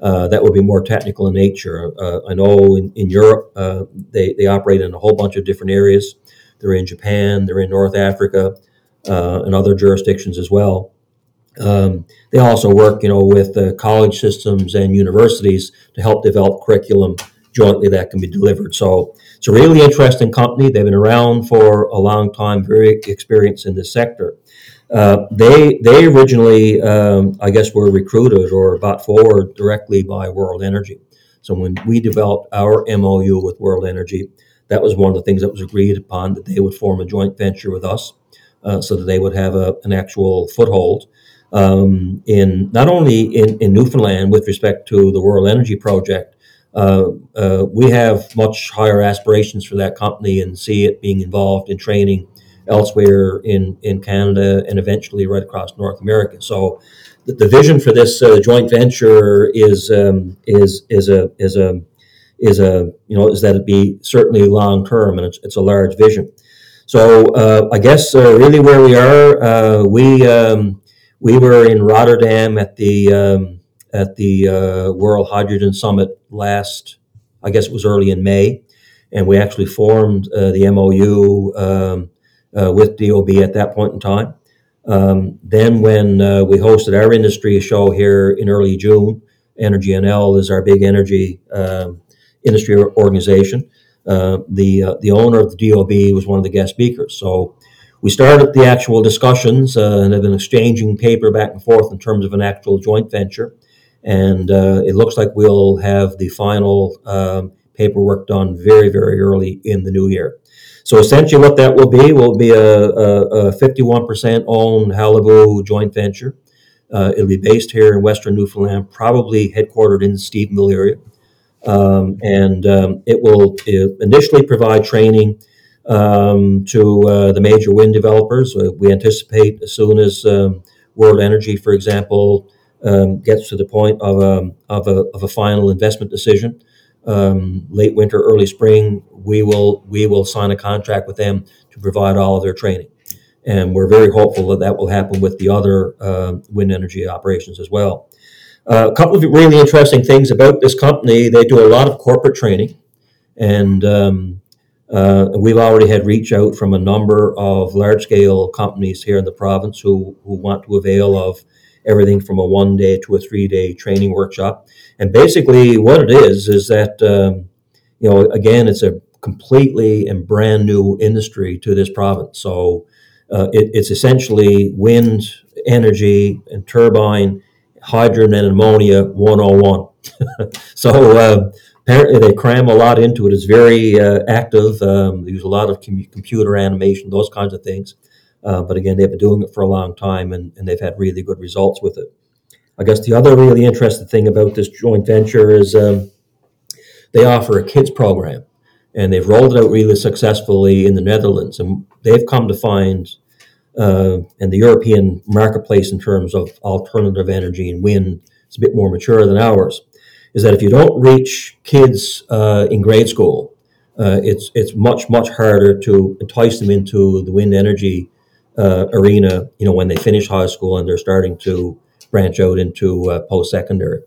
uh, that would be more technical in nature. Uh, I know in, in Europe uh, they they operate in a whole bunch of different areas. They're in Japan, they're in North Africa, uh, and other jurisdictions as well. Um, they also work, you know, with college systems and universities to help develop curriculum jointly that can be delivered. So it's a really interesting company. They've been around for a long time, very experienced in this sector. Uh, they they originally, um, I guess, were recruited or brought forward directly by World Energy. So when we developed our MOU with World Energy, that was one of the things that was agreed upon that they would form a joint venture with us, uh, so that they would have a, an actual foothold um, in not only in, in Newfoundland with respect to the World Energy project. Uh, uh we have much higher aspirations for that company and see it being involved in training elsewhere in, in Canada and eventually right across North America. So the, the vision for this uh, joint venture is um, is is a is a is a you know is that it be certainly long term and it's, it's a large vision. So uh, I guess uh, really where we are, uh, we um, we were in Rotterdam at the um, at the uh, World Hydrogen Summit last, I guess it was early in May, and we actually formed uh, the MOU um, uh, with DOB at that point in time. Um, then, when uh, we hosted our industry show here in early June, Energy NL is our big energy um, industry organization. Uh, the uh, the owner of the DOB was one of the guest speakers. So we started the actual discussions uh, and have been exchanging paper back and forth in terms of an actual joint venture. And uh, it looks like we'll have the final um, paperwork done very, very early in the new year. So essentially, what that will be will be a, a, a 51% owned Qalipu joint venture. Uh, it'll be based here in Western Newfoundland, probably headquartered in the Stephenville area. Um, and um, it will initially provide training um, to uh, the major wind developers. Uh, we anticipate as soon as um, World Energy, for example, um, gets to the point of a, of a, of a final investment decision, um, late winter, early spring, we will we will sign a contract with them to provide all of their training, and we're very hopeful that that will happen with the other uh, wind energy operations as well. Uh, a couple of really interesting things about this company: they do a lot of corporate training, and um, uh, we've already had reach out from a number of large scale companies here in the province who who want to avail of everything from a one day to a three day training workshop. And basically, what it is is that um, you know again, it's a completely and brand new industry to this province. So uh, it, it's essentially wind energy and turbine, hydrogen and ammonia 101. so uh, apparently they cram a lot into it. It's very uh, active. Um, they use a lot of com- computer animation, those kinds of things. Uh, but again, they've been doing it for a long time and, and they've had really good results with it. I guess the other really interesting thing about this joint venture is um, they offer a kids program and they've rolled it out really successfully in the Netherlands. And they've come to find uh, in the European marketplace in terms of alternative energy and wind, it's a bit more mature than ours. Is that if you don't reach kids uh, in grade school, uh, it's it's much much harder to entice them into the wind energy uh, arena. You know when they finish high school and they're starting to branch out into uh, post secondary.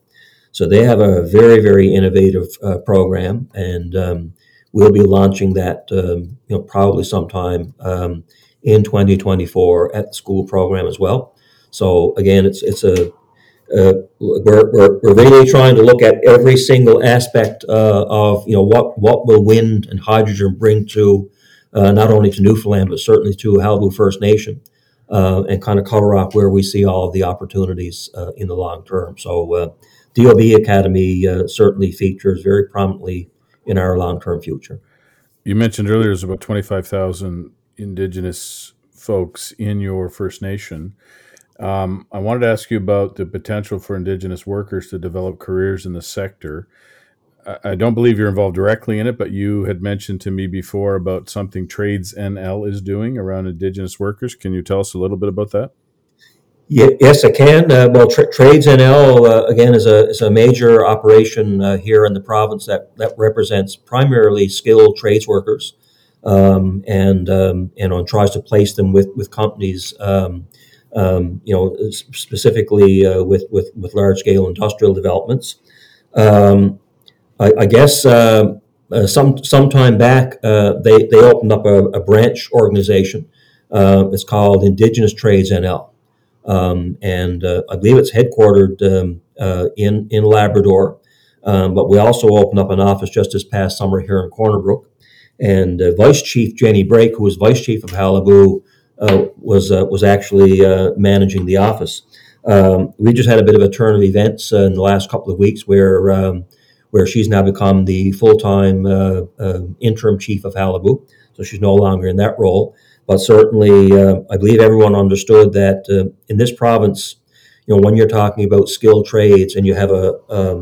So they have a very very innovative uh, program and. Um, we'll be launching that, um, you know, probably sometime um, in 2024 at the school program as well. So again, it's it's a uh, we're, we're, we're really trying to look at every single aspect uh, of you know what what will wind and hydrogen bring to uh, not only to Newfoundland but certainly to Qalipu First Nation, uh, and kind of cover up where we see all of the opportunities uh, in the long term. So, uh, DOB Academy certainly features very prominently in our long term future. You mentioned earlier there's about twenty five thousand Indigenous folks in your First Nation. Um, I wanted to ask you about the potential for Indigenous workers to develop careers in the sector. I, don't believe you're involved directly in it, but you had mentioned to me before about something Trades NL is doing around Indigenous workers. Can you tell us a little bit about that? yes, I can. Uh, well, tra- Trades NL uh, again is a is a major operation uh, here in the province that that represents primarily skilled trades workers, um, and um, and tries to place them with with companies. Um, um, you know, specifically uh, with, with, with large scale industrial developments. Um, I, I, guess uh, uh, some some time back uh, they, they opened up a, a branch organization. Uh, it's called Indigenous Trades NL, um, and uh, I believe it's headquartered um, in in Labrador. Um, but we also opened up an office just this past summer here in Corner Brook. And Vice Chief Jenny Brake, who was Vice Chief of Qalipu, uh, was uh, was actually uh, managing the office. Um, we just had a bit of a turn of events in the last couple of weeks where um, where she's now become the full time interim chief of Qalipu. So she's no longer in that role. But certainly, I believe everyone understood that in this province, you know, when you're talking about skilled trades and you have a um,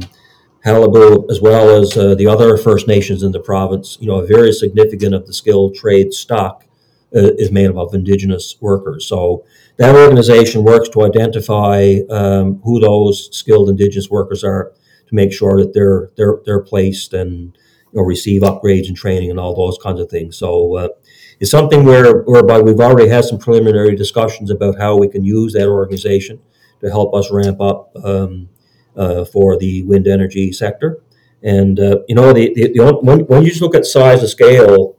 Qalipu, as well as uh, the other First Nations in the province, you know, a very significant of the skilled trade stock uh, is made up of indigenous workers. So that organization works to identify um, who those skilled indigenous workers are to make sure that they're they're they're placed and you know, receive upgrades and training and all those kinds of things. So uh, it's something where whereby we've already had some preliminary discussions about how we can use that organization to help us ramp up um, uh, for the wind energy sector. And uh, you know, the, the, the when, when you just look at size and scale,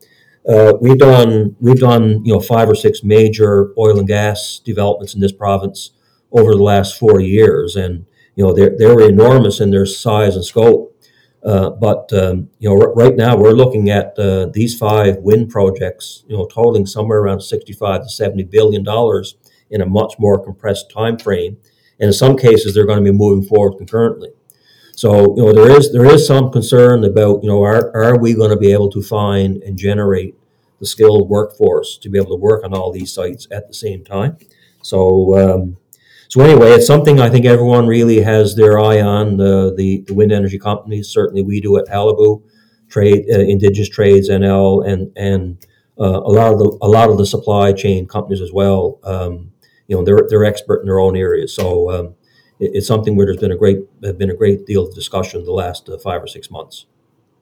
uh, we've done we've done you know five or six major oil and gas developments in this province over the last four years, and you know they're they're enormous in their size and scope. Uh, but um, you know, r- right now we're looking at uh, these five wind projects, you know, totaling somewhere around sixty-five to seventy billion dollars in a much more compressed time frame, and in some cases they're going to be moving forward concurrently. So you know there is there is some concern about you know are are we going to be able to find and generate the skilled workforce to be able to work on all these sites at the same time. So um, so anyway, it's something I think everyone really has their eye on. The the, the wind energy companies certainly we do at Qalipu, trade uh, Indigenous Trades NL and and uh, a lot of the a lot of the supply chain companies as well. Um, you know they're they're expert in their own areas. So um, it's something where there's been a great been a great deal of discussion the last uh, five or six months.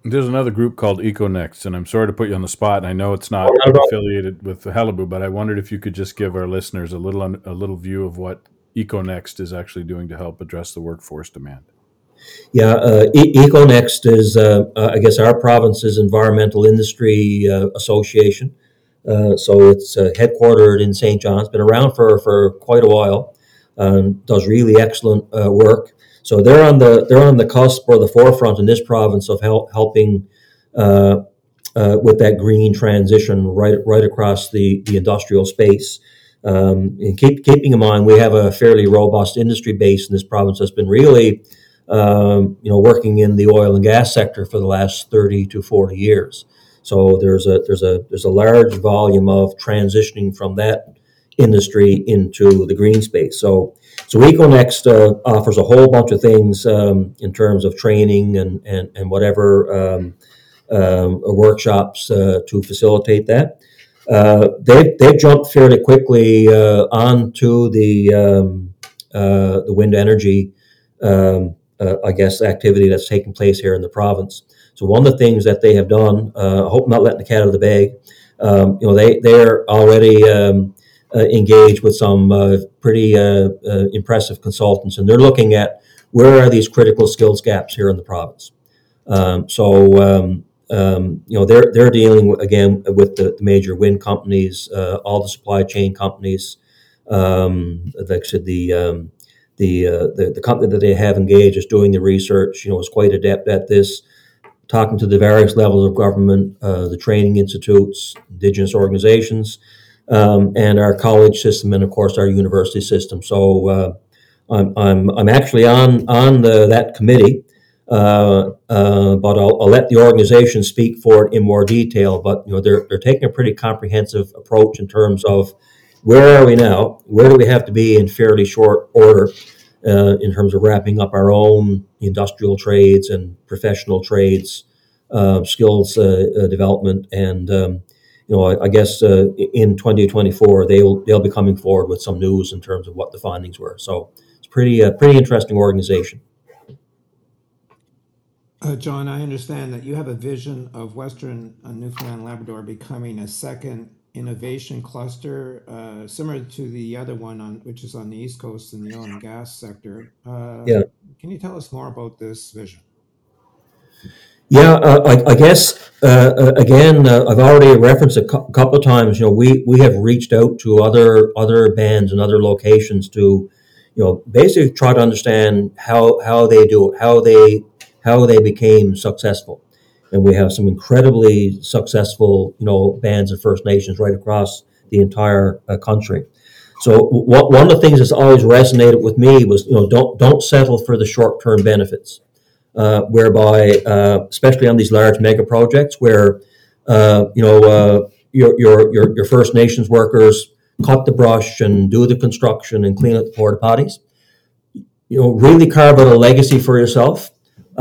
There's another group called EcoNext, and I'm sorry to put you on the spot. And I know it's not oh, affiliated with Qalipu, but I wondered if you could just give our listeners a little a little view of what EcoNext is actually doing to help address the workforce demand. Yeah, uh, e- EcoNext is, uh, uh, I guess, our province's environmental industry uh, association. Uh, so it's uh, headquartered in St. John's, been around for, for quite a while um, does really excellent work. So they're on the they're on the cusp or the forefront in this province of help, helping with that green transition right right across the the industrial space. Um, keep, keeping in mind, we have a fairly robust industry base in this province that's been really, um, you know, working in the oil and gas sector for the last thirty to forty years. So there's a there's a there's a large volume of transitioning from that industry into the green space. So, so EcoNext uh, offers a whole bunch of things um, in terms of training and and, and whatever um, um, workshops uh, to facilitate that. They've they've jumped fairly quickly uh, onto the um, uh, the wind energy, um, uh, I guess, activity that's taking place here in the province. So one of the things that they have done, I hope I'm not letting the cat out of the bag. Um, you know, they they're already um, uh, engage with some pretty impressive consultants, and they're looking at where are these critical skills gaps here in the province. Um, so um, um, you know they're they're dealing again with the, the, major wind companies, uh, all the supply chain companies, um, like I said, the um, the, uh, the the company that they have engaged is doing the research. You know, is quite adept at this, talking to the various levels of government, uh, the training institutes, indigenous organizations, um, and our college system, and of course our university system. So uh, I'm, I'm I'm actually on on the, that committee. Uh, uh, but I'll, I'll, let the organization speak for it in more detail. But you know, they're they're taking a pretty comprehensive approach in terms of where are we now? Where do we have to be in fairly short order uh, in terms of wrapping up our own industrial trades and professional trades, uh, skills uh, development, and um, you know, I, I guess in 2024 they'll they'll be coming forward with some news in terms of what the findings were. So it's pretty pretty interesting organization. Uh, John, I understand that you have a vision of Western uh, Newfoundland Labrador becoming a second innovation cluster, uh, similar to the other one on which is on the east coast in the oil and gas sector. Uh, Yeah. Can you tell us more about this vision? Yeah, uh, I, I guess uh, again, uh, I've already referenced a cou- couple of times. You know, we we have reached out to other other bands and other locations to, you know, basically try to understand how how they do it, how they how they became successful, and we have some incredibly successful, you know, bands of First Nations right across the entire uh, country. So w- one of the things that's always resonated with me was, you know, don't don't settle for the short term benefits uh, whereby, uh, especially on these large mega projects, where uh, you know uh, your, your your your First Nations workers cut the brush and do the construction and clean up the porta potties. You know, really carve out a legacy for yourself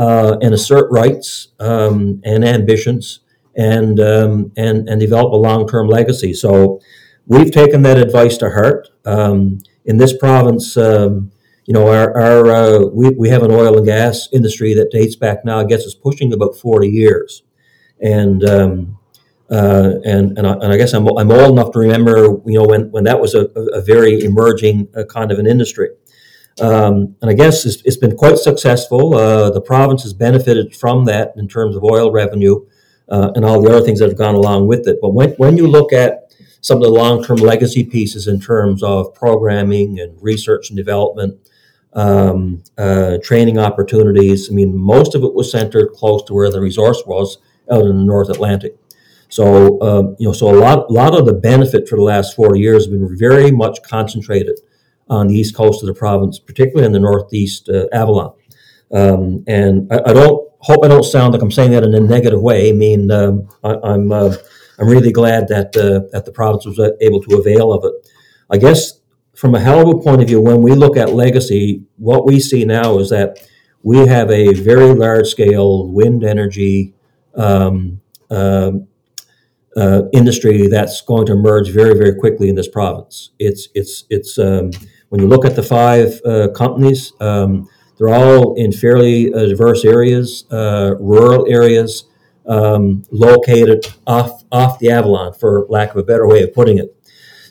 uh, and assert rights um, and ambitions and um, and and develop a long term legacy. So we've taken that advice to heart. Um, in this province, um, you know, our, our uh, we, we have an oil and gas industry that dates back now, I guess it's pushing about 40 years. And, um, uh, and, and I, and, I, guess I'm, I'm old enough to remember, you know, when, when that was a, a very emerging uh, kind of an industry. Um, and I guess it's, it's been quite successful. Uh, the province has benefited from that in terms of oil revenue uh, and all the other things that have gone along with it. But when, when you look at some of the long term legacy pieces in terms of programming and research and development, um, uh, training opportunities. I mean, most of it was centered close to where the resource was out in the North Atlantic. So, um, you know, so a lot, lot of the benefit for the last four years has been very much concentrated on the east coast of the province, particularly in the northeast uh, Avalon. Um, and I, I, don't hope I don't sound like I'm saying that in a negative way. I mean, um, I, am I'm, uh, I'm really glad that uh, that the province was able to avail of it. I guess from a Qalipu point of view, when we look at legacy, what we see now is that we have a very large scale wind energy um, uh, uh, industry that's going to emerge very, very quickly in this province. It's it's it's um, when you look at the five uh, companies, um, they're all in fairly uh, diverse areas, uh, rural areas, um, located off off the Avalon, for lack of a better way of putting it.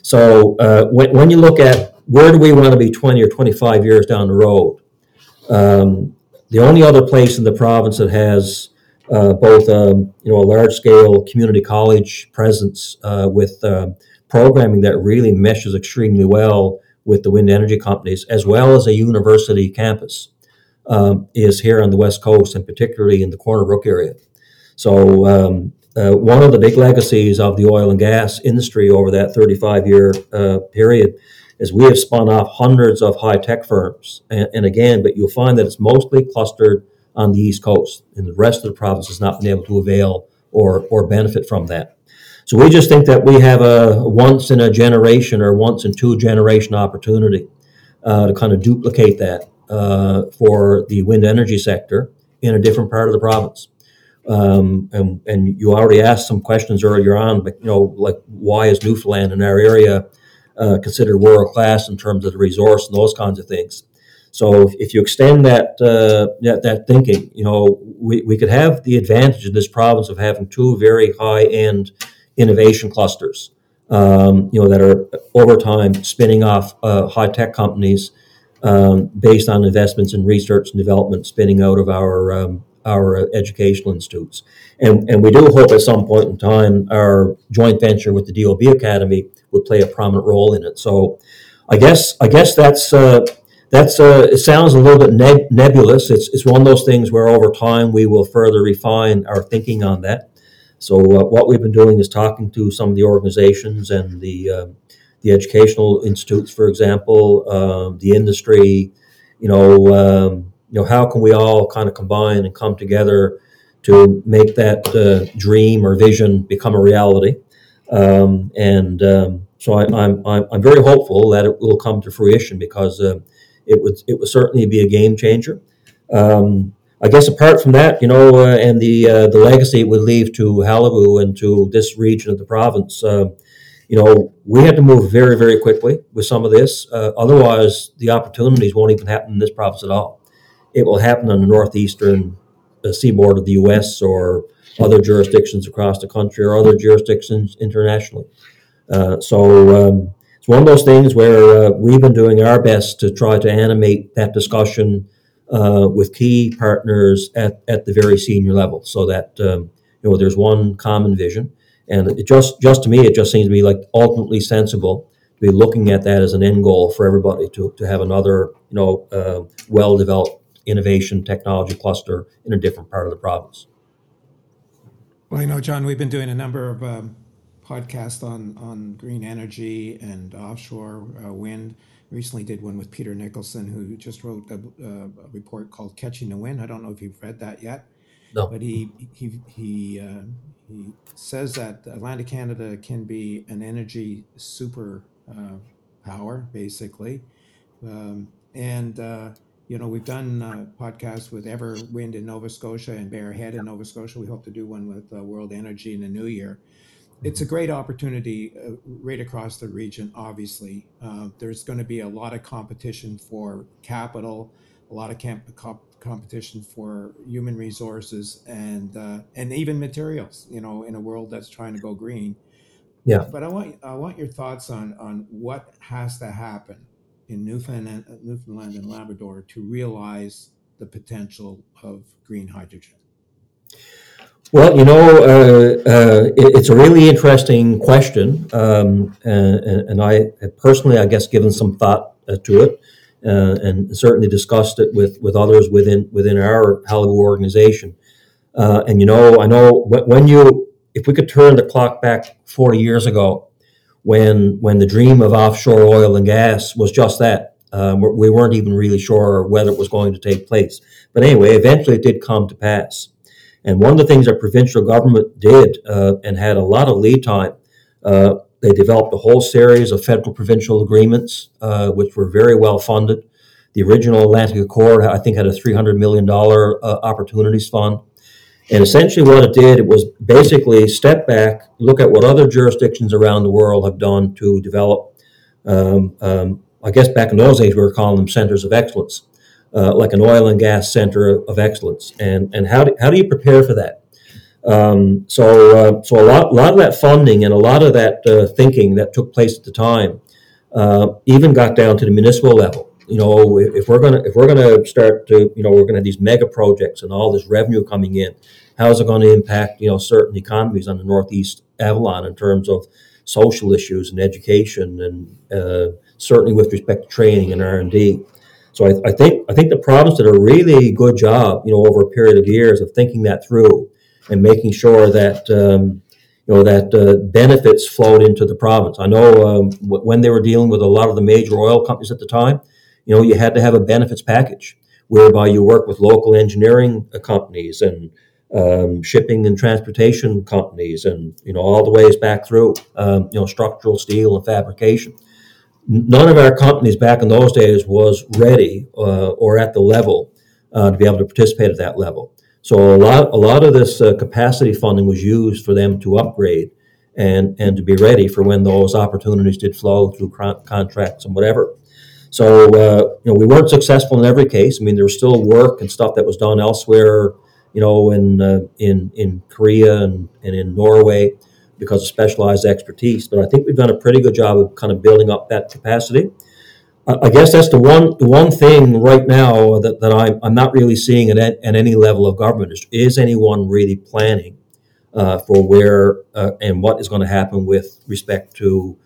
So uh, when, when you look at where do we want to be 20 or 25 years down the road, um, the only other place in the province that has uh, both um, you know a large scale community college presence uh, with uh, programming that really meshes extremely well with the wind energy companies as well as a university campus um, is here on the west coast and particularly in the Corner Brook area. So um, uh, one of the big legacies of the oil and gas industry over that 35 year uh, period is we have spun off hundreds of high tech firms. And, and, again, but you'll find that it's mostly clustered on the East Coast, and the rest of the province has not been able to avail or, or benefit from that. So we just think that we have a once in a generation or once in two generation opportunity uh, to kind of duplicate that uh, for the wind energy sector in a different part of the province. Um, and, and you already asked some questions earlier on, but you know, like why is Newfoundland in our area uh, considered world class in terms of the resource and those kinds of things? So if, if you extend that, uh, that, that thinking, you know, we, we could have the advantage in this province of having two very high end innovation clusters, um, you know, that are over time spinning off uh, high tech companies um, based on investments in research and development spinning out of our um, our educational institutes. And, and we do hope at some point in time our joint venture with the DOB Academy would play a prominent role in it. So I guess I guess that's uh, that's uh, it sounds a little bit neb- nebulous. It's it's one of those things where over time we will further refine our thinking on that. So uh, what we've been doing is talking to some of the organizations and the uh, the educational institutes, for example, um, the industry. You know, um, you know, how can we all kind of combine and come together to make that uh, dream or vision become a reality? Um, and um, so I, am I'm, I'm very hopeful that it will come to fruition because uh, it would it would certainly be a game changer. Um, I guess apart from that, you know, uh, and the uh, the legacy it would leave to Qalipu and to this region of the province, uh, you know, we had to move very very quickly with some of this. Uh, otherwise, the opportunities won't even happen in this province at all. It will happen on the northeastern uh, seaboard of the U.S. or other jurisdictions across the country or other jurisdictions internationally. Uh, so um, it's one of those things where we've been doing our best to try to animate that discussion uh, with key partners at, at the very senior level, so that um, you know there's one common vision. And it just just to me, it just seems to be like ultimately sensible to be looking at that as an end goal for everybody to, to have another you know uh, well developed innovation technology cluster in a different part of the province. Well, you know, John, we've been doing a number of um, podcasts on on green energy and offshore uh, wind. Recently, did one with Peter Nicholson, who just wrote a, a, report called "Catching the Wind." I don't know if you've read that yet. No. But he he he uh, he says that Atlantic Canada can be an energy super uh, power, basically, um, and uh, you know, we've done uh, podcasts with Everwind in Nova Scotia and Bearhead in Nova Scotia. We hope to do one with uh, World Energy in the new year. It's a great opportunity uh, right across the region, obviously. Uh, there's going to be a lot of competition for capital, a lot of camp- comp- competition for human resources, and uh, and even materials, you know, in a world that's trying to go green. Yeah. But I want I want your thoughts on on what has to happen in Newfoundland, Newfoundland and Labrador to realize the potential of green hydrogen? Well, you know, uh, uh, it, it's a really interesting question, um, and, and, I personally, I guess, given some thought uh, to it, uh, and certainly discussed it with, with others within within our Qalipu organization. Uh, and you know, I know when you, if we could turn the clock back 40 years ago, when when the dream of offshore oil and gas was just that. Um, we weren't even really sure whether it was going to take place. But anyway, eventually it did come to pass. And one of the things our provincial government did uh, and had a lot of lead time, uh, they developed a whole series of federal provincial agreements, uh, which were very well funded. The original Atlantic Accord, I think, had a $300 million uh, opportunities fund. And essentially, what it did, it was basically step back, look at what other jurisdictions around the world have done to develop. Um, um, I guess back in those days, we were calling them centers of excellence, uh, like an oil and gas center of excellence. And and how do, how do you prepare for that? Um, so uh, so a lot lot of that funding and a lot of that uh, thinking that took place at the time uh, even got down to the municipal level you know, if we're gonna if we're gonna start to, you know, we're gonna have these mega projects and all this revenue coming in, how is it going to impact, you know, certain economies on the Northeast Avalon in terms of social issues and education, and uh, certainly with respect to training and R and D. So I, I, think I think the province did a really good job, you know, over a period of years of thinking that through and making sure that. Um, you know that uh, benefits flowed into the province. I know um, w- when they were dealing with a lot of the major oil companies at the time, you know, you had to have a benefits package whereby you work with local engineering companies and um, shipping and transportation companies, and you know all the ways back through um, you know structural steel and fabrication. None of our companies back in those days was ready uh, or at the level uh, to be able to participate at that level. So a lot a lot of this uh, capacity funding was used for them to upgrade and and to be ready for when those opportunities did flow through contracts and whatever. So uh, you know, we weren't successful in every case. I mean, there was still work and stuff that was done elsewhere, you know, in uh, in in Korea and, and in Norway because of specialized expertise. But I think we've done a pretty good job of kind of building up that capacity. I guess that's the one the one thing right now that, that I'm, I'm not really seeing at, at any level of government is, is anyone really planning uh, for where uh, and what is going to happen with respect to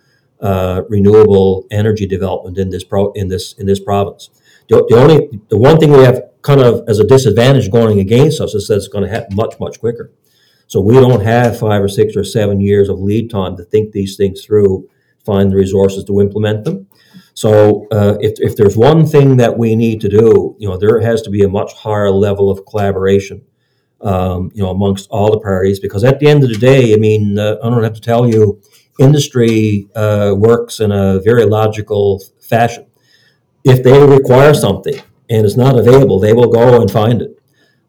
uh, renewable energy development in this pro- in this in this province. The, the, only the one thing we have kind of as a disadvantage going against us is that it's going to happen much much quicker. So we don't have five or six or seven years of lead time to think these things through, find the resources to implement them. So uh, if, if there's one thing that we need to do, you know, there has to be a much higher level of collaboration, um, you know, amongst all the parties. Because at the end of the day, I mean, uh, I don't have to tell you, industry uh, works in a very logical fashion. If they require something and it's not available, they will go and find it,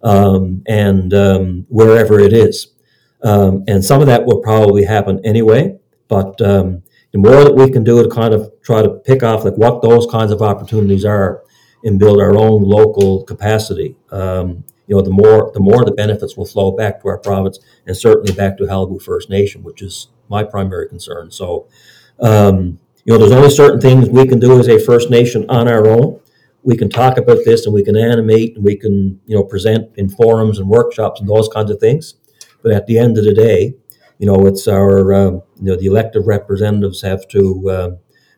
um, and um, wherever it is. Um, and some of that will probably happen anyway, but um, the more that we can do to kind of try to pick off like what those kinds of opportunities are and build our own local capacity, um, you know, the more the more the benefits will flow back to our province and certainly back to Qalipu First Nation, which is my primary concern. So, um, you know, there's only certain things we can do as a First Nation on our own. We can talk about this and we can animate and we can, you know, present in forums and workshops and those kinds of things. But at the end of the day, you know, it's our, um, you know, the elected representatives have to uh,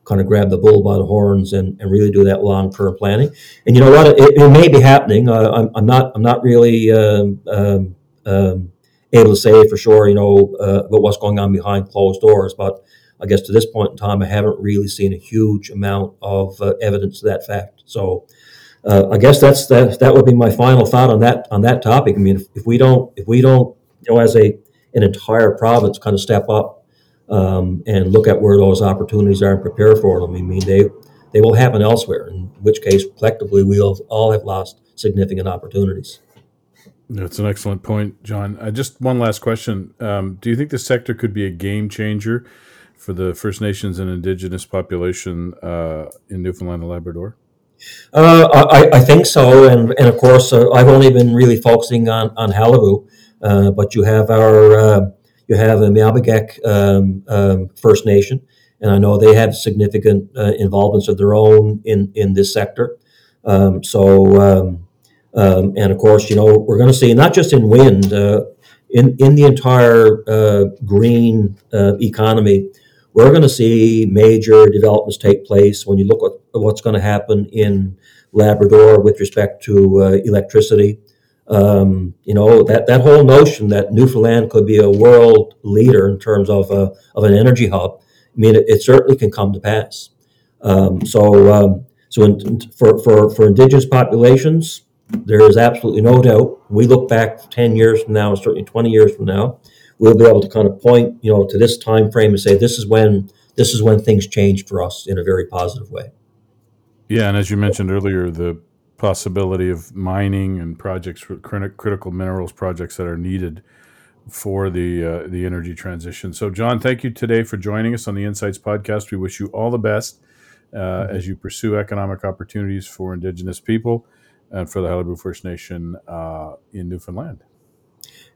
kind of grab the bull by the horns and, and really do that long term planning. And you know what? It, it may be happening. Uh, I'm, I'm, not. I'm not really um, um, um able to say for sure. You know uh, about what's going on behind closed doors, but I guess to this point in time, I haven't really seen a huge amount of uh, evidence to that fact. So. Uh, I guess that's that. That would be my final thought on that on that topic. I mean, if, if we don't, if we don't, you know, as a an entire province kind of step up um, and look at where those opportunities are and prepare for them. I mean, they they will happen elsewhere, in which case, collectively, we'll all have lost significant opportunities. That's an excellent point, John. Uh, just one last question: um, Do you think the sector could be a game changer for the First Nations and Indigenous population uh, in Newfoundland and Labrador? Uh, I, I, think so, and and of course, uh, I've only been really focusing on on Qalipu. Uh, but you have our uh, you have the Miawpukek um, um, First Nation, and I know they have significant uh, involvements of their own in in this sector. Um, so, um, um, and of course, you know, we're going to see not just in wind, in in the entire green economy. We're going to see major developments take place when you look at what's going to happen in Labrador with respect to electricity. Um, you know that that whole notion that Newfoundland could be a world leader in terms of a, of an energy hub. I mean, it, it certainly can come to pass. Um, so, um, so in, for, for for Indigenous populations, there is absolutely no doubt. We look back ten years from now, certainly twenty years from now, we'll be able to kind of point, you know, to this time frame and say this is when this is when things changed for us in a very positive way. Yeah, and as you mentioned earlier, the possibility of mining and projects critical minerals projects that are needed for the uh, the energy transition. So, John, thank you today for joining us on the Insights podcast. We wish you all the best uh, mm-hmm. as you pursue economic opportunities for Indigenous people and for the Qalipu First Nation uh, in Newfoundland.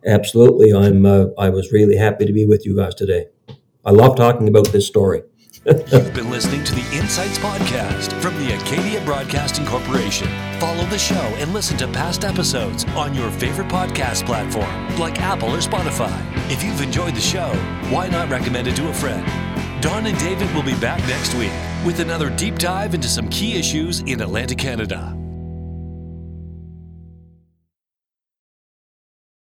Absolutely, I'm. Uh, I was really happy to be with you guys today. I love talking about this story. You've been listening to the Insights Podcast from the Acadia Broadcasting Corporation. Follow the show and listen to past episodes on your favorite podcast platform, like Apple or Spotify. If you've enjoyed the show, why not recommend it to a friend? Don and David will be back next week with another deep dive into some key issues in Atlantic Canada.